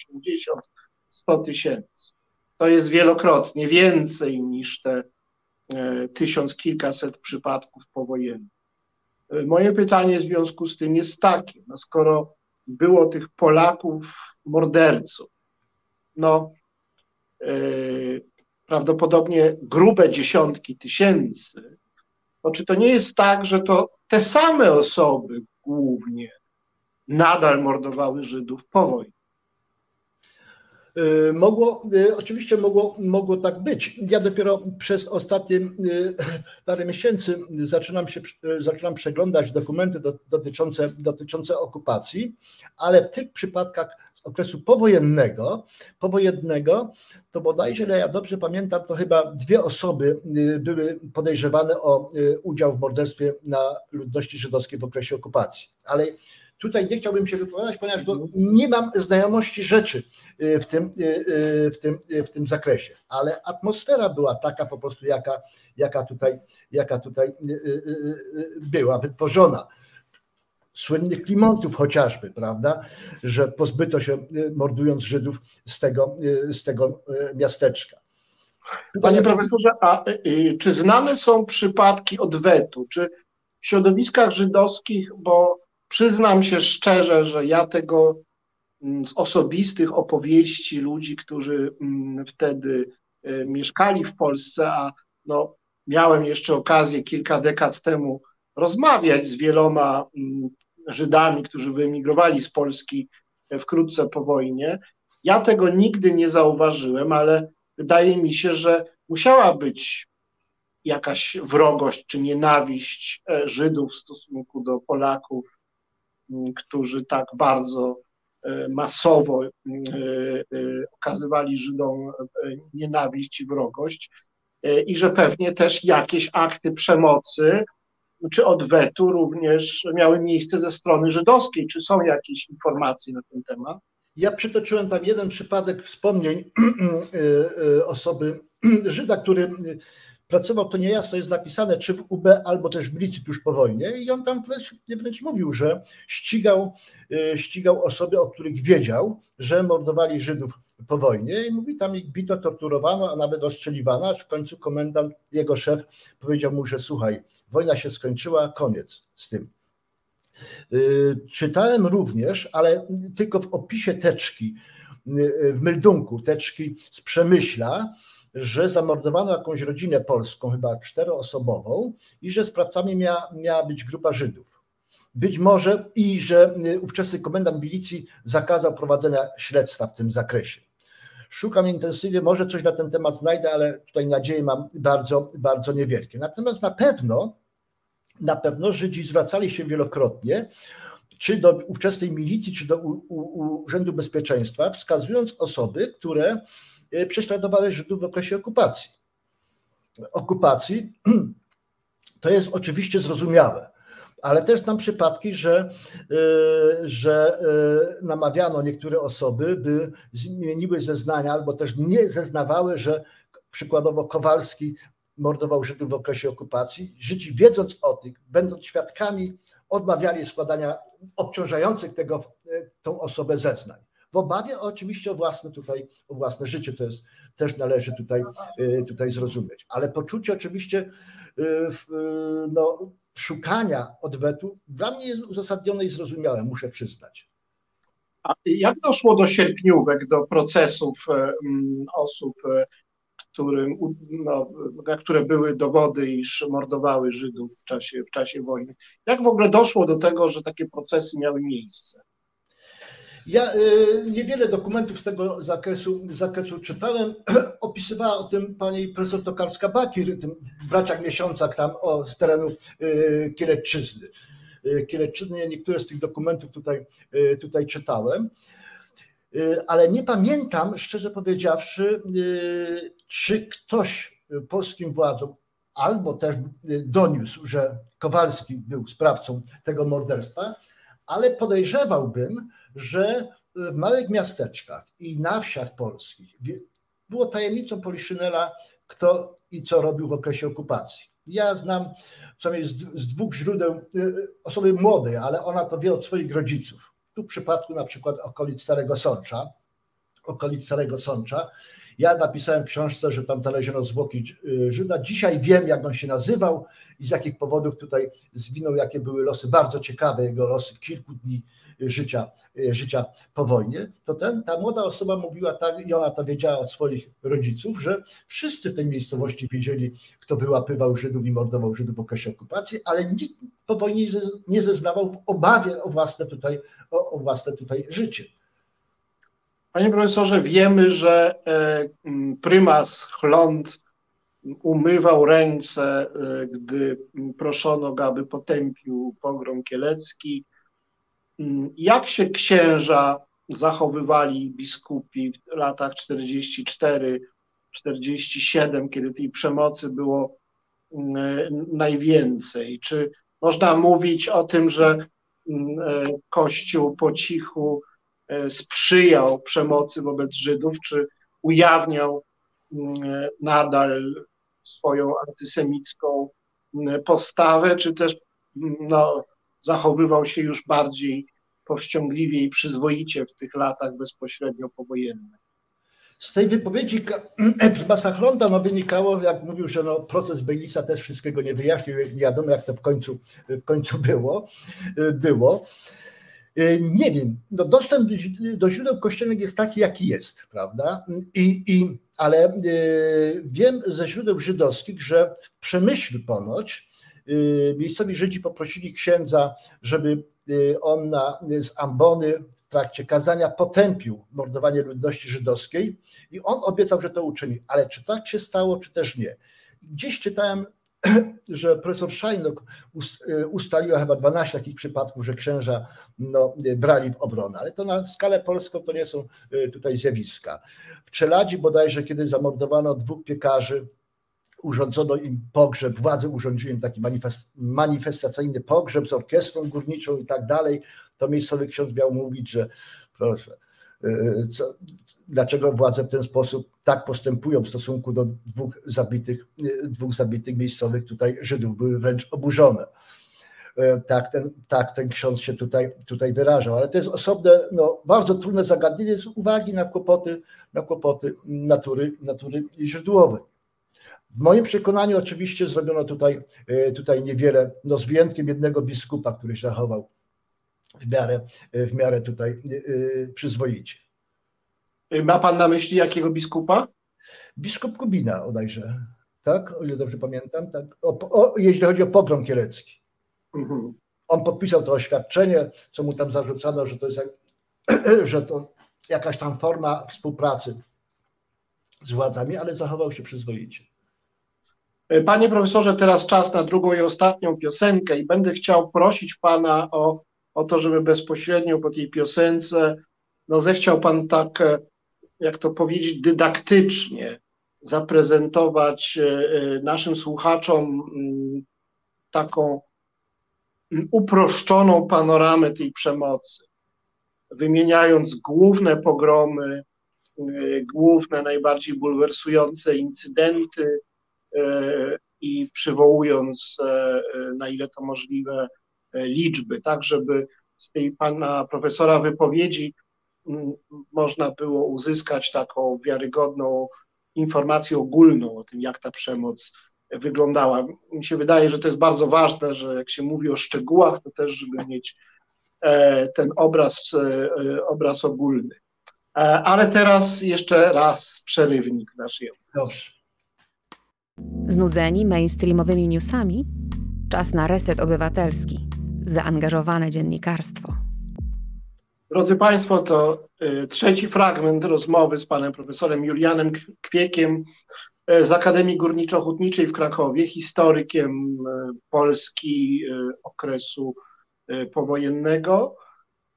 80-100 tysięcy. To jest wielokrotnie więcej niż te tysiąc kilkaset przypadków powojennych. Moje pytanie w związku z tym jest takie, no skoro było tych Polaków morderców, no yy, prawdopodobnie grube dziesiątki tysięcy, to czy to nie jest tak, że to te same osoby głównie nadal mordowały Żydów po wojnie? Y, mogło, y, oczywiście mogło, mogło tak być. Ja dopiero przez ostatnie y, parę miesięcy zaczynam, się, zaczynam przeglądać dokumenty dotyczące, dotyczące okupacji, ale w tych przypadkach z okresu powojennego, powojennego, to bodajże, ile ja dobrze pamiętam, to chyba dwie osoby były podejrzewane o udział w morderstwie na ludności żydowskiej w okresie okupacji. Ale Tutaj nie chciałbym się wypowiadać, ponieważ nie mam znajomości rzeczy y, w tym, y, y, w tym, w tym zakresie, ale atmosfera była taka po prostu, jaka, jaka, tutaj, jaka tutaj była wytworzona. Słynnych klimatów chociażby, prawda, że pozbyto się, mordując Żydów z tego, z tego miasteczka. Panie profesorze, a czy znane są przypadki odwetu? Czy w środowiskach żydowskich, bo Przyznam się szczerze, że ja tego mm, z osobistych opowieści ludzi, którzy mm, wtedy e, mieszkali w Polsce, a no, miałem jeszcze okazję kilka dekad temu rozmawiać z wieloma mm, Żydami, którzy wyemigrowali z Polski e, wkrótce po wojnie. Ja tego nigdy nie zauważyłem, ale wydaje mi się, że musiała być jakaś wrogość czy nienawiść e, Żydów w stosunku do Polaków którzy tak bardzo e, masowo e, e, okazywali Żydom nienawiść i wrogość i że pewnie też jakieś akty przemocy czy odwetu również miały miejsce ze strony żydowskiej. Czy są jakieś informacje na ten temat? Ja przytoczyłem tam jeden przypadek wspomnień osoby Żyda, który pracował, to niejasno jest napisane, czy w UB, albo też w milicji tuż po wojnie i on tam wręcz, wręcz mówił, że ścigał, e, ścigał osoby, o których wiedział, że mordowali Żydów po wojnie i mówi, tam ich bito, torturowano, a nawet ostrzeliwano, aż w końcu komendant, jego szef powiedział mu, że słuchaj, wojna się skończyła, koniec z tym. E, czytałem również, ale tylko w opisie teczki, e, w meldunku teczki z Przemyśla, że zamordowano jakąś rodzinę polską, chyba czteroosobową, i że sprawcami miała, miała być grupa Żydów. Być może i że y, ówczesny komendant milicji zakazał prowadzenia śledztwa w tym zakresie. Szukam intensywnie, może coś na ten temat znajdę, ale tutaj nadzieję mam bardzo, bardzo niewielkie. Natomiast na pewno, na pewno Żydzi zwracali się wielokrotnie, czy do ówczesnej milicji, czy do Urzędu Bezpieczeństwa, wskazując osoby, które prześladowały Żydów w okresie okupacji. Okupacji to jest oczywiście zrozumiałe, ale też znam przypadki, że, e, że e, namawiano niektóre osoby, by zmieniły zeznania albo też nie zeznawały, że przykładowo Kowalski mordował Żydów w okresie okupacji. Żydzi wiedząc o tych, będąc świadkami, odmawiali składania obciążających tego, tą osobę zeznań w obawie oczywiście o własne tutaj, o własne życie, to jest też należy tutaj, y, tutaj zrozumieć. Ale poczucie oczywiście y, y, no, szukania odwetu dla mnie jest uzasadnione i zrozumiałe, muszę przyznać. A jak doszło do sierpniówek, do procesów e, osób, e, którym, no, które były dowody, iż mordowały Żydów w czasie, w czasie wojny? Jak w ogóle doszło do tego, że takie procesy miały miejsce? Ja y, niewiele dokumentów z tego zakresu, zakresu czytałem. Opisywała o tym pani profesor Tokarska-Bakir, w braciach miesiącach tam o, z terenu y, Kielecczyzny. Y, niektóre z tych dokumentów tutaj, tutaj czytałem, ale nie pamiętam, szczerze powiedziawszy, czy ktoś polskim władzom albo też doniósł, że Kowalski był sprawcą tego morderstwa, ale podejrzewałbym, że w małych miasteczkach i na wsiach polskich było tajemnicą Poliszynela, kto i co robił w okresie okupacji. Ja znam co najmniej z dwóch źródeł y, osoby młodej, ale ona to wie od swoich rodziców. Tu w przypadku na przykład okolic Starego Sącza, okolic Starego Sącza Ja napisałem w książce, że tam znaleziono zwłoki Żyda. Dzisiaj wiem, jak on się nazywał i z jakich powodów tutaj zwinął, jakie były losy, bardzo ciekawe jego losy, kilku dni życia, życia po wojnie, to ten, ta młoda osoba mówiła tak, i ona to wiedziała od swoich rodziców, że wszyscy w tej miejscowości wiedzieli, kto wyłapywał Żydów i mordował Żydów w okresie okupacji, ale nikt po wojnie nie zeznawał w obawie o własne tutaj, o, o własne tutaj życie. Panie profesorze, wiemy, że e, prymas Chląd umywał ręce, e, gdy proszono go, aby potępił pogrom kielecki. Jak się księża zachowywali biskupi w latach 44-47, kiedy tej przemocy było najwięcej? Czy można mówić o tym, że e, Kościół po cichu E, sprzyjał przemocy wobec Żydów, czy ujawniał mm, e, nadal swoją antysemicką mm, postawę, czy też mm, no, zachowywał się już bardziej powściągliwie i przyzwoicie w tych latach bezpośrednio powojennych. Z tej wypowiedzi prymasa Chlonda no, wynikało, jak mówił, że no, proces Bejlisa też wszystkiego nie wyjaśnił, nie wiadomo jak to w końcu, w końcu było. było. E, nie wiem, no dostęp do źródeł kościelnych jest taki, jaki jest, prawda? I, i, ale e, wiem ze źródeł żydowskich, że w Przemyślu ponoć e, miejscowi Żydzi poprosili księdza, żeby on na, z ambony w trakcie kazania potępił mordowanie ludności żydowskiej i on obiecał, że to uczyni. Ale czy tak się stało, czy też nie? Gdzieś czytałem że profesor Szajnok e, ustaliła chyba 12 takich przypadków, że księża no, brali w obronę, ale to na skalę polską to nie są e, tutaj zjawiska. W Czeladzi bodajże, kiedy zamordowano dwóch piekarzy, urządzono im pogrzeb, władze urządziły im taki manifestacyjny pogrzeb z orkiestrą górniczą i tak dalej, to miejscowy ksiądz miał mówić, że proszę, co, dlaczego władze w ten sposób tak postępują w stosunku do dwóch zabitych, dwóch zabitych miejscowych tutaj Żydów. Były wręcz oburzone. E, tak ten, tak ten ksiądz się tutaj, tutaj wyrażał. Ale to jest osobne, no, bardzo trudne zagadnienie z uwagi na kłopoty, na kłopoty natury, natury źródłowej. W moim przekonaniu oczywiście zrobiono tutaj, e, tutaj niewiele, no z wyjątkiem jednego biskupa, który się zachował w miarę, w miarę tutaj e, przyzwoicie. Ma pan na myśli jakiego biskupa? Biskup Kubina odajże, tak? O ile dobrze pamiętam. Tak? O, o, jeśli chodzi o pogrom kielecki. Mhm. On podpisał to oświadczenie, co mu tam zarzucano, że to jest jak, że to jakaś tam forma współpracy z władzami, ale zachował się przyzwoicie. Panie profesorze, teraz czas na drugą i ostatnią piosenkę i będę chciał prosić pana o, o to, żeby bezpośrednio po tej piosence no zechciał pan tak e, jak to powiedzieć, dydaktycznie zaprezentować e, e, naszym słuchaczom mm, taką mm, uproszczoną panoramę tej przemocy, wymieniając główne pogromy, e, główne, najbardziej bulwersujące incydenty i przywołując, na ile to możliwe, liczby, tak żeby z tej pana profesora wypowiedzi można było uzyskać taką wiarygodną informację ogólną o tym, jak ta przemoc wyglądała. Mi się wydaje, że to jest bardzo ważne, że jak się mówi o szczegółach, to też, żeby mieć e, ten obraz, e, obraz ogólny. E, ale teraz jeszcze raz przerywnik naszej Dobrze. Znudzeni mainstreamowymi newsami? Czas na reset obywatelski. Zaangażowane dziennikarstwo. Drodzy Państwo, to y, trzeci fragment rozmowy z panem profesorem Julianem Kwiekiem y, z Akademii Górniczo-Hutniczej w Krakowie, historykiem y, Polski okresu powojennego.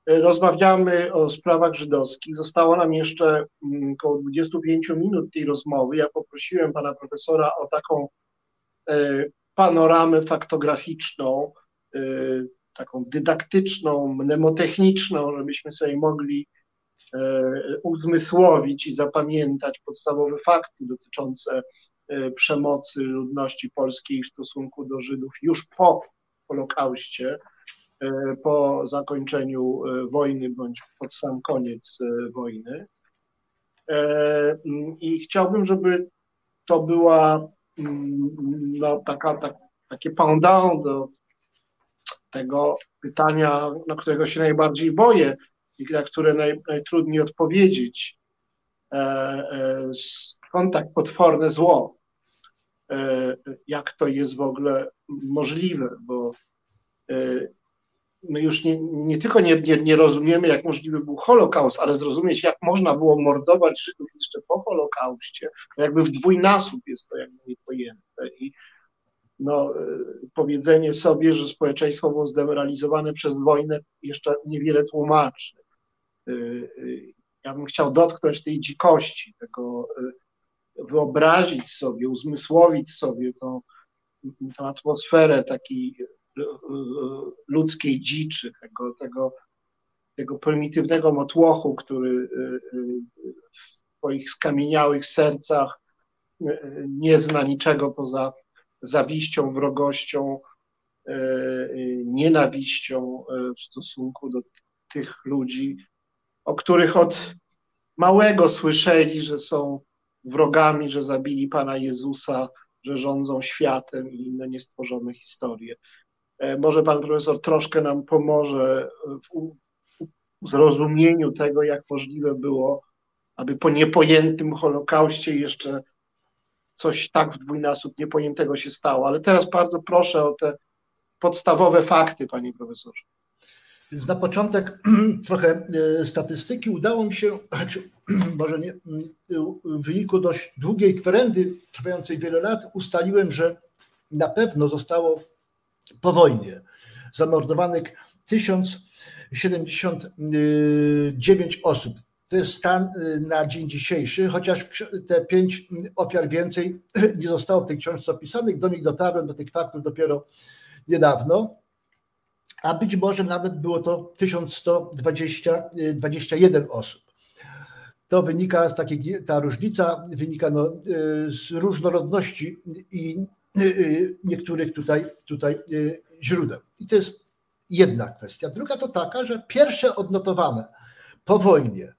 Rozmawiamy o sprawach żydowskich. Zostało nam jeszcze mm, około 25 minut tej rozmowy. Ja poprosiłem pana profesora o taką panoramę faktograficzną taką dydaktyczną, mnemotechniczną, żebyśmy sobie mogli e, uzmysłowić i zapamiętać podstawowe fakty dotyczące e, przemocy ludności polskiej w stosunku do Żydów już po Holokauście, e, po zakończeniu wojny bądź pod sam koniec wojny. I chciałbym, żeby to była no, taka, tak, takie pendant do tego pytania, na którego się najbardziej boję i na które naj, najtrudniej odpowiedzieć. E, e, skąd tak potworne zło? E, jak to jest w ogóle możliwe? Bo my już nie, nie tylko nie, nie, nie, rozumiemy, jak możliwy był Holokaust, ale zrozumieć, jak można było mordować Żydów jeszcze po Holokauście, jakby w dwójnasób jest to jakby niepojęte. I no, powiedzenie sobie, że społeczeństwo było zdemoralizowane przez wojnę, jeszcze niewiele tłumaczy. Ja bym chciał dotknąć tej dzikości, tego wyobrazić sobie, uzmysłowić sobie tą, tą atmosferę takiej ludzkiej dziczy, tego, tego, tego prymitywnego motłochu, który w swoich skamieniałych sercach nie zna niczego poza zawiścią, wrogością, nienawiścią w stosunku do tych ludzi, o których od małego słyszeli, że są wrogami, że zabili Pana Jezusa, że rządzą światem i inne niestworzone historie. E, może pan profesor troszkę nam pomoże w zrozumieniu tego, jak możliwe było, aby po niepojętym Holokauście jeszcze coś tak w dwójnasób niepojętego się stało. Ale teraz bardzo proszę o te podstawowe fakty, panie profesorze. Więc na początek trochę e, statystyki. Udało mi się, może nie, w wyniku dość długiej kwerendy trwającej wiele lat, ustaliłem, że na pewno zostało po wojnie zamordowanych 1079 osób. To jest stan y, na dzień dzisiejszy, chociaż te pięć ofiar więcej nie zostało w tej książce opisanych. Do nich dotarłem, do tych faktów dopiero niedawno, a być może nawet było to 1121 osób. To wynika z takiej, ta różnica wynika no, y, z różnorodności i Y, y, niektórych tutaj, tutaj y, źródeł. I to jest jedna kwestia. Druga to taka, że pierwsze odnotowane po wojnie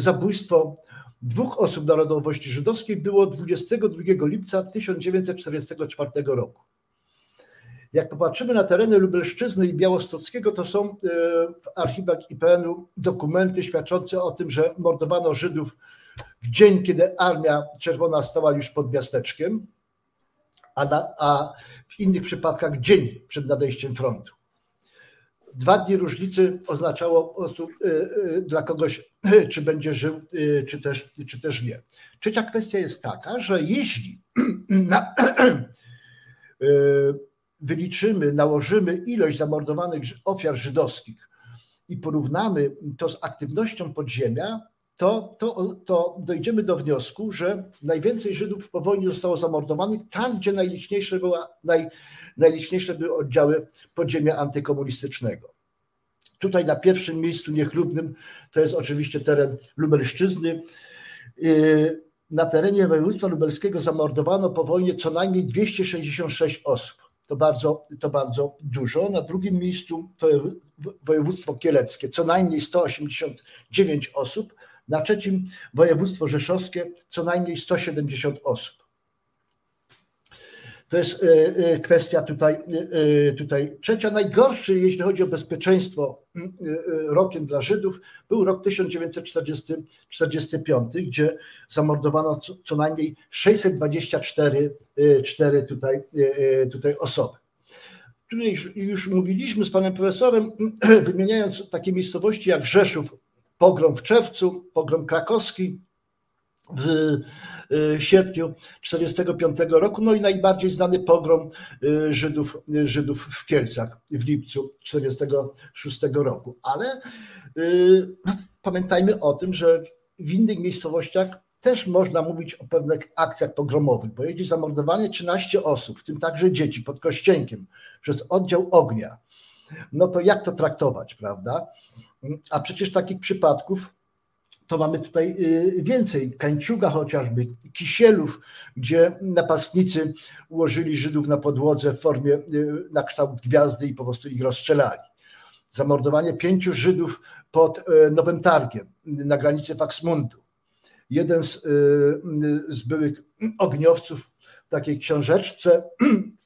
zabójstwo dwóch osób narodowości żydowskiej było 22 lipca 1944 roku. Jak popatrzymy na tereny Lubelszczyzny i Białostockiego, to są w archiwach IPN-u dokumenty świadczące o tym, że mordowano Żydów w dzień, kiedy Armia Czerwona stała już pod miasteczkiem a, na, a w innych przypadkach dzień przed nadejściem frontu. Dwa dni różnicy oznaczało y, y, dla kogoś, czy będzie żył, y, czy też, czy też nie. Trzecia kwestia jest taka, że jeśli na, wyliczymy, nałożymy ilość zamordowanych ofiar żydowskich i porównamy to z aktywnością podziemia, to, to, to dojdziemy do wniosku, że najwięcej Żydów po wojnie zostało zamordowanych tam, gdzie najliczniejsze, była, naj, najliczniejsze były oddziały podziemia antykomunistycznego. Tutaj na pierwszym miejscu niechlubnym to jest oczywiście teren Lubelszczyzny. Yy, na terenie województwa lubelskiego zamordowano po wojnie co najmniej 266 osób. To bardzo, to bardzo dużo. Na drugim miejscu to województwo kieleckie, co najmniej 189 osób, na trzecim województwo rzeszowskie co najmniej 170 osób. To jest e, e, kwestia tutaj, e, tutaj trzecia. Najgorszy, jeśli chodzi o bezpieczeństwo rokiem dla Żydów, był rok 1945, gdzie zamordowano co najmniej 624 4 tutaj, tutaj osoby. Tutaj już, już mówiliśmy z panem profesorem, wymieniając takie miejscowości jak Rzeszów, pogrom w czerwcu, pogrom krakowski w y, sierpniu 1945 roku, no i najbardziej znany pogrom y, Żydów, Żydów w Kielcach w lipcu 1946 roku. Ale y, pamiętajmy o tym, że w innych miejscowościach też można mówić o pewnych akcjach pogromowych, bo jeśli zamordowanie 13 osób, w tym także dzieci pod Kościenkiem przez oddział ognia, no to jak to traktować, prawda? A przecież takich przypadków to mamy tutaj y, więcej. Kańciuga chociażby, Kisielów, gdzie napastnicy ułożyli Żydów na podłodze w formie y, na kształt gwiazdy i po prostu ich rozstrzelali. Zamordowanie pięciu Żydów pod y, Nowym Targiem na granicy Faksmundu. jeden z, z byłych ogniowców w takiej książeczce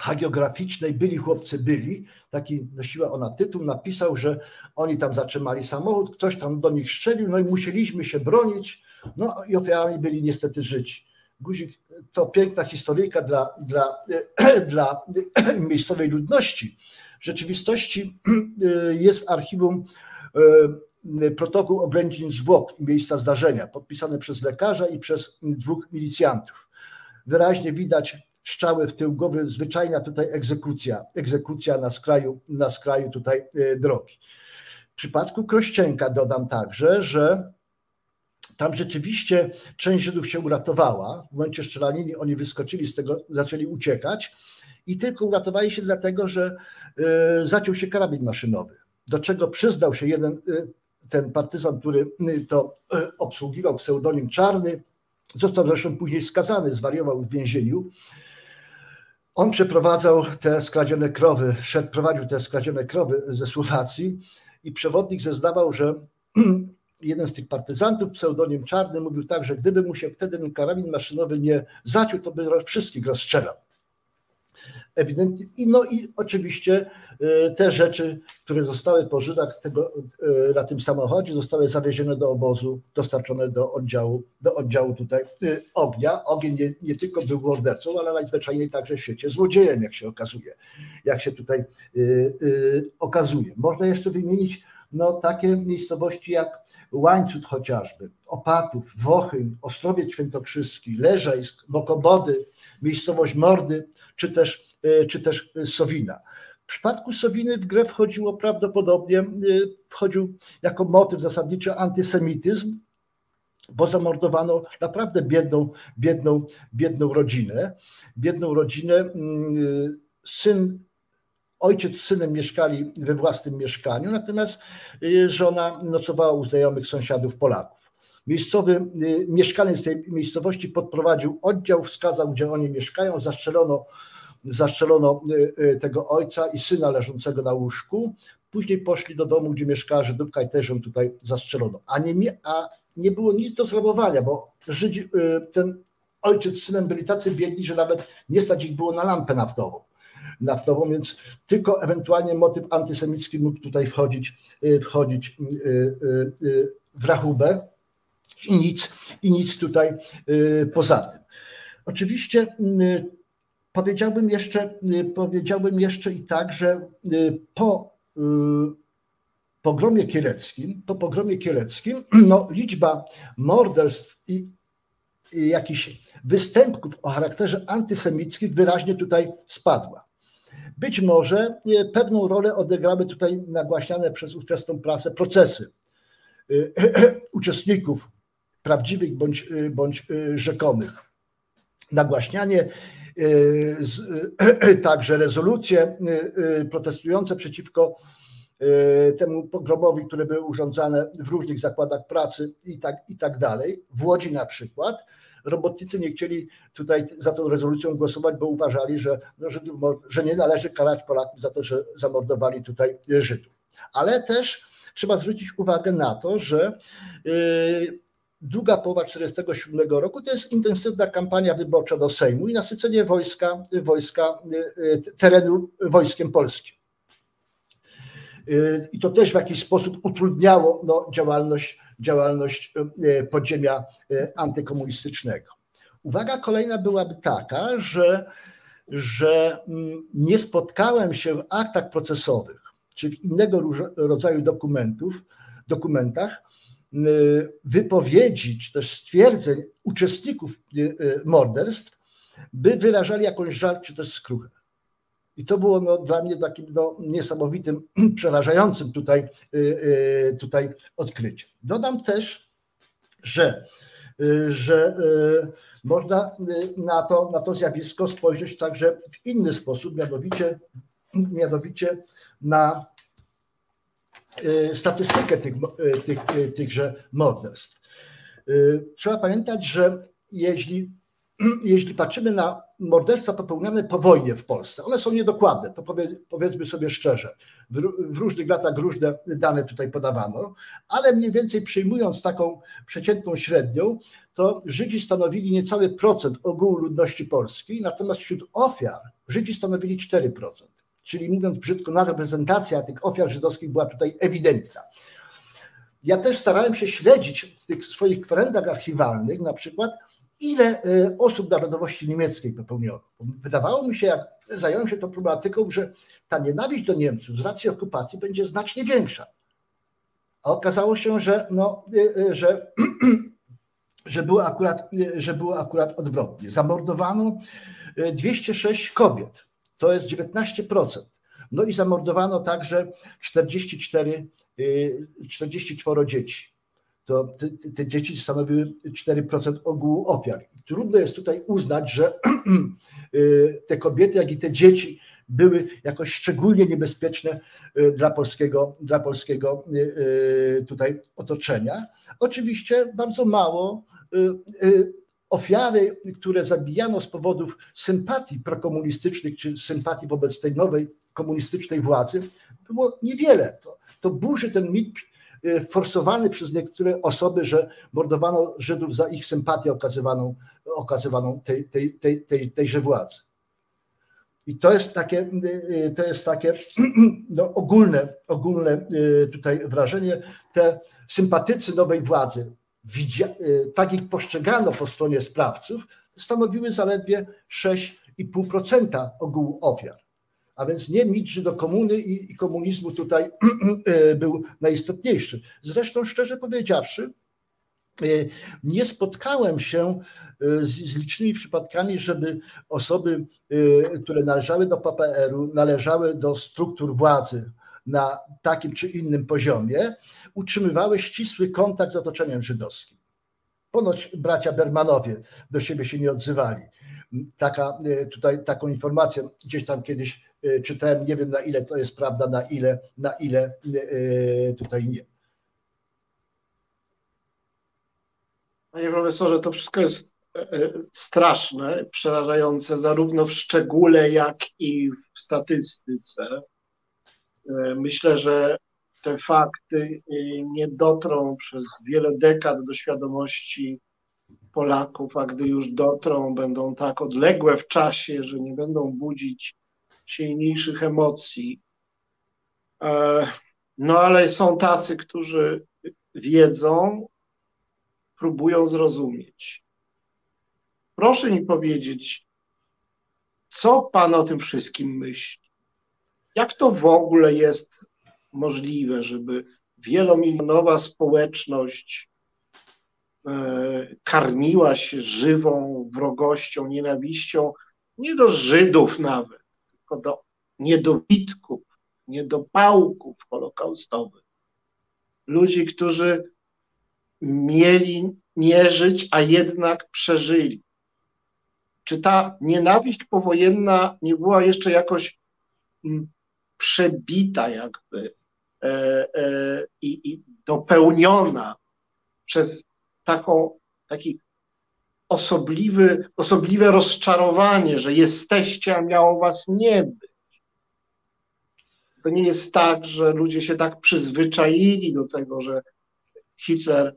hagiograficznej Byli chłopcy byli, taki nosiła ona tytuł, napisał, że oni tam zatrzymali samochód, ktoś tam do nich strzelił, no i musieliśmy się bronić, no i ofiarami byli niestety życi. Guzik to piękna historyjka dla, dla, dla miejscowej ludności. W rzeczywistości jest w archiwum e, protokół oględzin zwłok i miejsca zdarzenia, podpisany przez lekarza i przez dwóch milicjantów. Wyraźnie widać strzały w tył głowy, zwyczajna tutaj egzekucja, egzekucja na skraju, na skraju tutaj e, drogi. W przypadku Krościenka dodam także, że tam rzeczywiście część Żydów się uratowała. W momencie strzelaniny oni wyskoczyli z tego, zaczęli uciekać i tylko uratowali się dlatego, że e, zaciął się karabin maszynowy, do czego przyznał się jeden e, ten partyzant, który to obsługiwał pseudonim Czarny, został zresztą później skazany, zwariował w więzieniu on przeprowadzał te skradzione krowy, szedł, prowadził te skradzione krowy ze Słowacji i przewodnik zeznawał, że jeden z tych partyzantów, pseudonim Czarny, mówił tak, że gdyby mu się wtedy ten karabin maszynowy nie zaciął, to by wszystkich rozstrzelał ewidentnie. I no i oczywiście e, te rzeczy, które zostały po Żydach tego, e, na tym samochodzie, zostały zawiezione do obozu, dostarczone do oddziału, do oddziału tutaj e, ognia. Ogień nie, nie tylko był mordercą, ale najzwyczajniej także w świecie złodziejem, jak się okazuje, jak się tutaj okazuje. Można jeszcze wymienić no, takie miejscowości jak Łańcut chociażby, Opatów, Wochyn, Ostrowiec Świętokrzyski, Leżajsk, Mokobody, miejscowość Mordy, czy też czy też Sowina. W przypadku Sowiny w grę wchodziło prawdopodobnie, e, wchodził jako motyw zasadniczy antysemityzm, bo zamordowano naprawdę biedną, biedną, biedną rodzinę. Biedną rodzinę. Mm, syn, ojciec z synem mieszkali we własnym mieszkaniu, natomiast e, żona nocowała u znajomych sąsiadów Polaków. Miejscowy mieszkaniec tej miejscowości podprowadził oddział, wskazał, gdzie oni mieszkają, zastrzelono Zaszczelono y, y, tego ojca i syna leżącego na łóżku. Później poszli do domu, gdzie mieszkała Żydówka i też ją tutaj zastrzelono. A nie, a nie było nic do zrabowania, bo Żydzi, y, ten ojciec z synem byli tacy biedni, że nawet nie stać ich było na lampę naftową. naftową więc tylko ewentualnie motyw antysemicki mógł tutaj wchodzić, wchodzić w rachubę i nic, i nic tutaj poza tym. Oczywiście Powiedziałbym jeszcze, y, powiedziałbym jeszcze i tak, że y, po y, pogromie kieleckim, po pogromie kieleckim, no, liczba morderstw i, i jakichś występków o charakterze antysemickim wyraźnie tutaj spadła. Być może pewną rolę odegrały tutaj nagłaśniane przez ówczesną prasę procesy uczestników prawdziwych bądź, bądź rzekomych. Nagłaśnianie także rezolucje y, y, protestujące przeciwko temu pogromowi, które były urządzane w różnych zakładach pracy i tak, i tak dalej. W Łodzi na przykład robotnicy nie chcieli tutaj za tą rezolucją głosować, bo uważali, że, no, Żydów, że nie należy karać Polaków za to, że zamordowali tutaj Żydów. Ale też trzeba zwrócić uwagę na to, że druga połowa 1947 roku to jest intensywna kampania wyborcza do Sejmu i nasycenie wojska, wojska y, terenu wojskiem polskim. Y, I to też w jakiś sposób utrudniało no, działalność, działalność y, podziemia antykomunistycznego. Uwaga kolejna byłaby taka, że, że mm, nie spotkałem się w aktach procesowych czy w innego rodzaju dokumentów, dokumentach wypowiedzi, czy też stwierdzeń uczestników y, y, morderstw, by wyrażali jakąś żal, czy też skruchę. I to było no, dla mnie takim no, niesamowitym, przerażającym tutaj, tutaj odkryciem. Dodam też, że, że można na to, na to zjawisko spojrzeć także w inny sposób, mianowicie, mianowicie na Y, statystykę tych, y, tych, y, tychże morderstw. Trzeba pamiętać, że jeśli jeśli patrzymy na morderstwa popełniane po wojnie w Polsce, one są niedokładne, to powiedzmy sobie szczerze. W, różnych latach różne dane tutaj podawano, ale mniej więcej przyjmując taką przeciętną średnią, to Żydzi stanowili niecały procent ogółu ludności polskiej, natomiast wśród ofiar Żydzi stanowili 4%. Czyli mówiąc brzydko, nadreprezentacja tych ofiar żydowskich była tutaj ewidentna. Ja też starałem się śledzić w tych swoich kwerendach archiwalnych, na przykład, ile e, osób narodowości niemieckiej popełniono. Wydawało mi się, jak zająłem się tą problematyką, że ta nienawiść do Niemców z racji okupacji będzie znacznie większa. A okazało się, że, no, e, e, że, że, było akurat, że było akurat odwrotnie. Zamordowano 206 kobiet, to jest 19%. No i zamordowano także 44, 44 dzieci to te, te, dzieci stanowiły 4% ogółu ofiar. I trudno jest tutaj uznać, że y, te kobiety, jak i te dzieci były jakoś szczególnie niebezpieczne y, dla polskiego, dla polskiego y, tutaj otoczenia. Oczywiście bardzo mało ofiary, które zabijano z powodów sympatii prokomunistycznych czy sympatii wobec tej nowej komunistycznej władzy, było niewiele. To, to burzy ten mit Y, forsowany przez niektóre osoby, że mordowano Żydów za ich sympatię okazywaną, okazywaną tej, tej, tej, tej, tejże władzy. I to jest takie, y, to jest takie no, ogólne, ogólne tutaj wrażenie. Te sympatycy nowej władzy, tak ich postrzegano po stronie sprawców, stanowiły zaledwie 6,5% ogółu ofiar a więc nie mit do komuny i, i komunizmu tutaj e, był najistotniejszy. Zresztą szczerze powiedziawszy, e, nie spotkałem się z, z, licznymi przypadkami, żeby osoby, które należały do PPR-u, należały do struktur władzy na takim czy innym poziomie, utrzymywały ścisły kontakt z otoczeniem żydowskim. Ponoć bracia Bermanowie do siebie się nie odzywali. Taka, tutaj taką informację gdzieś tam kiedyś Y, czytałem, nie wiem na ile to jest prawda, na ile, na ile y, tutaj nie. Panie profesorze, to wszystko jest e, e, straszne, przerażające, zarówno w szczególe, jak i w statystyce. E, myślę, że te fakty nie dotrą przez wiele dekad do świadomości Polaków, a gdy już dotrą, będą tak odległe w czasie, że nie będą budzić silniejszych emocji. E, no ale są tacy, którzy wiedzą, próbują zrozumieć. Proszę mi powiedzieć, co Pan o tym wszystkim myśli? Jak to w ogóle jest możliwe, żeby wielomilionowa społeczność e, karmiła się żywą wrogością, nienawiścią, nie do Żydów nawet, tylko do niedobitków, niedopałków holokaustowych. Ludzi, którzy mieli nie żyć, a jednak przeżyli. Czy ta nienawiść powojenna nie była jeszcze jakoś mm, przebita jakby e, e, i, i dopełniona przez taką, taki osobliwy, osobliwe rozczarowanie, że jesteście, a miało was nie być. To nie jest tak, że ludzie się tak przyzwyczaili do tego, że Hitler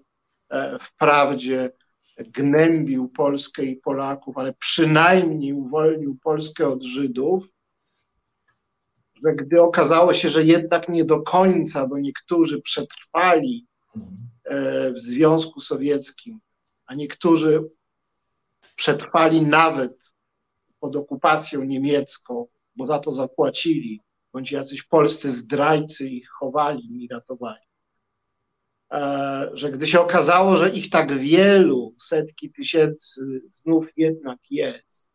e, wprawdzie gnębił Polskę i Polaków, ale przynajmniej uwolnił Polskę od Żydów, że gdy okazało się, że jednak nie do końca, bo niektórzy przetrwali e, w Związku Sowieckim, a niektórzy przetrwali nawet pod okupacją niemiecką, bo za to zapłacili, bądź jacyś polscy zdrajcy ich chowali i ratowali. E, że gdy się okazało, że ich tak wielu, setki tysięcy znów jednak jest,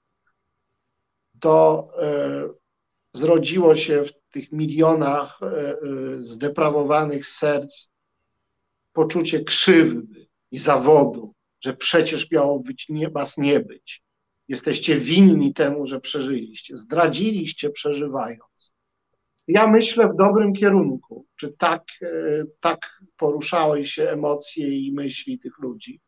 to e, zrodziło się w tych milionach e, zdeprawowanych serc poczucie krzywdy i zawodu, że przecież miało być nie, was nie być. Jesteście winni temu, że przeżyliście. Zdradziliście przeżywając. Ja myślę w dobrym kierunku. Czy tak, e, tak poruszały się emocje i myśli tych ludzi?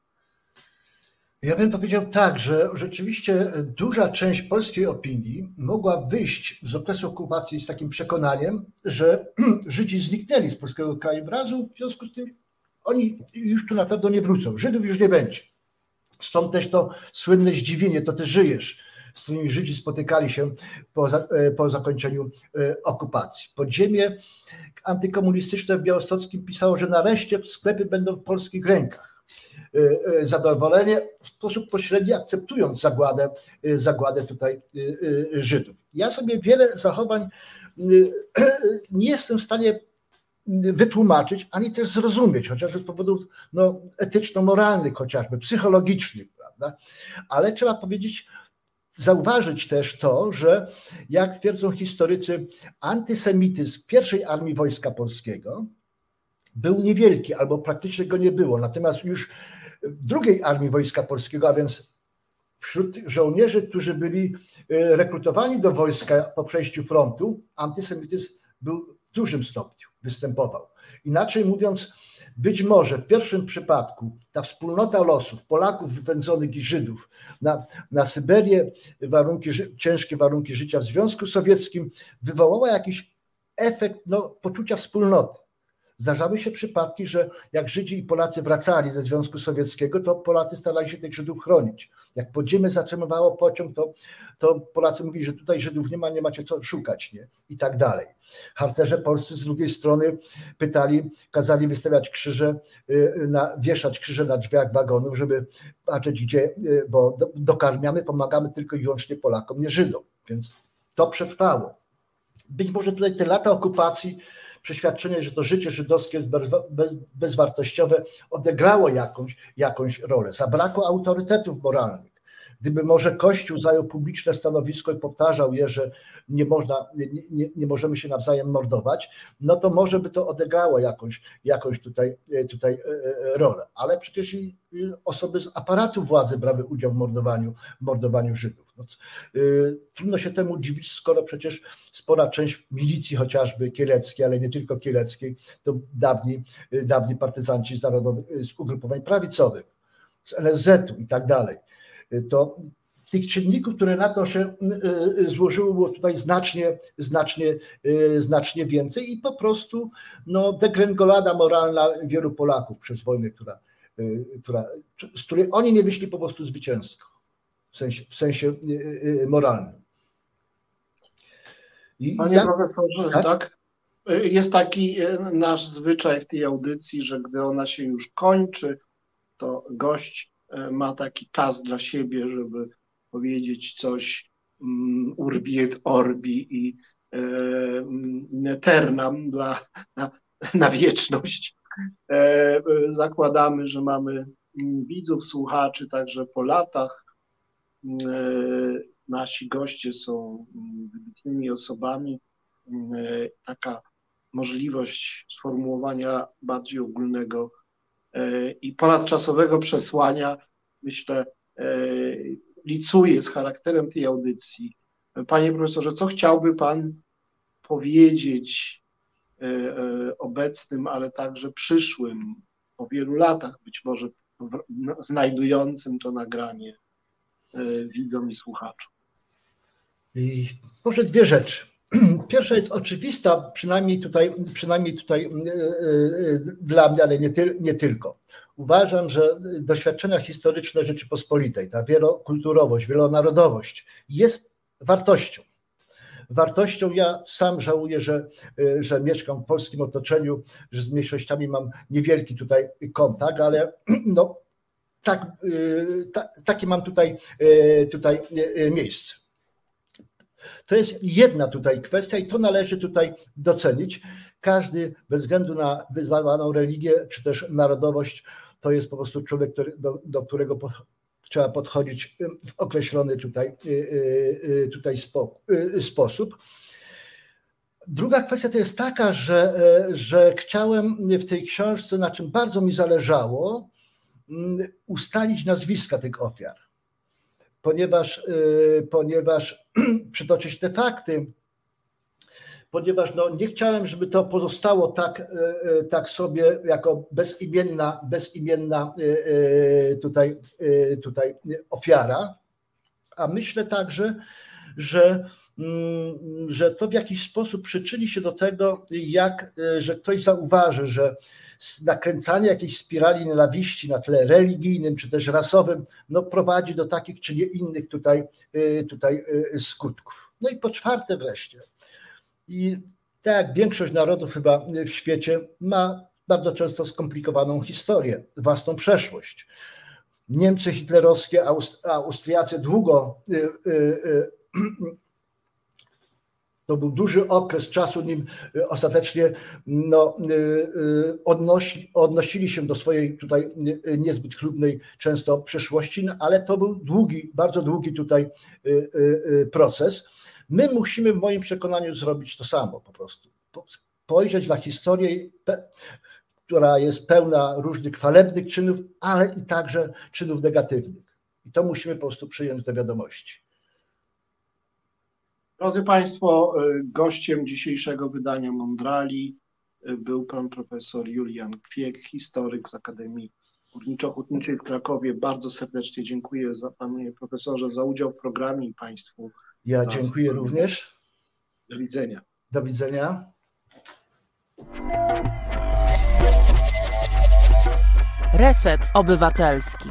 Ja bym powiedział tak, że rzeczywiście duża część polskiej opinii mogła wyjść z okresu okupacji z takim przekonaniem, że Żydzi zniknęli z polskiego krajobrazu, w związku z tym oni już tu na pewno nie wrócą, Żydów już nie będzie. Stąd też to słynne zdziwienie, to ty żyjesz, z którymi Żydzi spotykali się po, e, po zakończeniu e, okupacji. Podziemie antykomunistyczne w Białostockim pisało, że nareszcie sklepy będą w polskich rękach. E, zadowolenie w sposób pośredni akceptując zagładę, zagładę tutaj Żydów. Ja sobie wiele zachowań nie jestem w stanie wytłumaczyć, ani też zrozumieć, chociażby z powodów no, etyczno-moralnych, chociażby psychologicznych, prawda? Ale trzeba powiedzieć, zauważyć też to, że jak twierdzą historycy, antysemityzm pierwszej armii Wojska Polskiego był niewielki albo praktycznie go nie było. Natomiast już w drugiej armii Wojska Polskiego, a więc wśród żołnierzy, którzy byli e, rekrutowani do wojska po przejściu frontu, antysemityzm był w dużym stopniu występował. Inaczej mówiąc, być może w pierwszym przypadku ta wspólnota losów Polaków wypędzonych i Żydów na, na Syberię, warunki, ciężkie warunki życia w Związku Sowieckim wywołała jakiś efekt no, poczucia wspólnoty. Zdarzały się przypadki, że jak Żydzi i Polacy wracali ze Związku Sowieckiego, to Polacy starali się tych Żydów chronić. Jak podziemie zatrzymywało pociąg, to, to Polacy mówili, że tutaj Żydów nie ma, nie macie co szukać, nie? I tak dalej. Harcerze polscy z drugiej strony pytali, kazali wystawiać krzyże, y, na, wieszać krzyże na drzwiach wagonów, żeby patrzeć gdzie, y, bo dokarmiamy, pomagamy tylko i wyłącznie Polakom, nie Żydom. Więc to przetrwało. Być może tutaj te lata okupacji przeświadczenie, że to życie żydowskie jest bezwartościowe, odegrało jakąś, jakąś rolę. Zabrakło autorytetów moralnych. Gdyby może Kościół zajął publiczne stanowisko i powtarzał je, że nie, można, nie, nie, nie, możemy się nawzajem mordować, no to może by to odegrało jakąś, jakąś tutaj, tutaj e, e, rolę. Ale przecież i osoby z aparatu władzy brały udział w mordowaniu, mordowaniu Żydów. No, trudno się temu dziwić, skoro przecież spora część milicji chociażby kieleckiej, ale nie tylko kieleckiej, to dawni, dawni partyzanci z, z ugrupowań prawicowych, z NSZ-u i tak dalej. Y, to tych czynników, które na to się złożyło, było tutaj znacznie, znacznie, znacznie więcej i po prostu no, degrengolada moralna wielu Polaków przez wojnę, która, która, z której oni nie wyszli po prostu zwycięsko w sensie, w sensie y, y, y, moralnym. I Panie ja, profesorze, tak? tak? Jest taki nasz zwyczaj w tej audycji, że gdy ona się już kończy, to gość ma taki czas dla siebie, żeby powiedzieć coś um, urbi et orbi i um, eternam dla, na, na wieczność. E, zakładamy, że mamy widzów, słuchaczy także po latach. E, nasi goście są mm, wybitnymi osobami. Mm, e, taka możliwość sformułowania bardziej ogólnego e, i ponadczasowego przesłania, myślę, licuje z charakterem tej audycji. Panie profesorze, co chciałby Pan powiedzieć obecnym, ale także przyszłym, po wielu latach być może znajdującym to nagranie E, widzom i słuchaczom? I może dwie rzeczy. Pierwsza jest oczywista, przynajmniej tutaj, przynajmniej tutaj e, e, dla mnie, ale nie, ty, nie tylko. Uważam, że doświadczenia historyczne Rzeczypospolitej, ta wielokulturowość, wielonarodowość jest wartością. Wartością ja sam żałuję, że, że mieszkam w polskim otoczeniu, że z mniejszościami mam niewielki tutaj kontakt, ale no, tak, ta, takie mam tutaj, tutaj miejsce. To jest jedna tutaj kwestia i to należy tutaj docenić. Każdy bez względu na wyznawaną religię czy też narodowość, to jest po prostu człowiek, który, do, do którego po, trzeba podchodzić w określony tutaj, tutaj spo, sposób. Druga kwestia to jest taka, że, że chciałem w tej książce, na czym bardzo mi zależało, Mm, ustalić nazwiska tych ofiar, ponieważ, y, ponieważ przytoczyć te fakty, ponieważ no, nie chciałem, żeby to pozostało tak, tak sobie jako bezimienna, bezimienna tutaj, tutaj ofiara, a myślę także, że że to w jakiś sposób przyczyni się do tego, jak, e, że ktoś zauważy, że nakręcanie jakiejś spirali nienawiści na tle religijnym czy też rasowym no, prowadzi do takich czy nie innych tutaj, e, tutaj e, skutków. No i po czwarte wreszcie, i tak jak większość narodów chyba w świecie ma bardzo często skomplikowaną historię, własną przeszłość. Niemcy hitlerowskie, Austriacy długo to był duży okres czasu, nim y, ostatecznie no, y, y, odnosi, odnosili się do swojej tutaj niezbyt chlubnej często przeszłości, no, ale to był długi, bardzo długi tutaj proces. My musimy w moim przekonaniu zrobić to samo po prostu. Spojrzeć na historię, która jest pełna różnych chwalebnych czynów, ale i także czynów negatywnych. I to musimy po prostu przyjąć do wiadomości. Drodzy Państwo, y, gościem dzisiejszego wydania Mondrali y, był pan profesor Julian Kwiek, historyk z Akademii Górniczo-Hutniczej w Krakowie. Bardzo serdecznie dziękuję za panie profesorze za udział w programie i Państwu. Ja dziękuję również. Do widzenia. Do widzenia. Reset Obywatelski.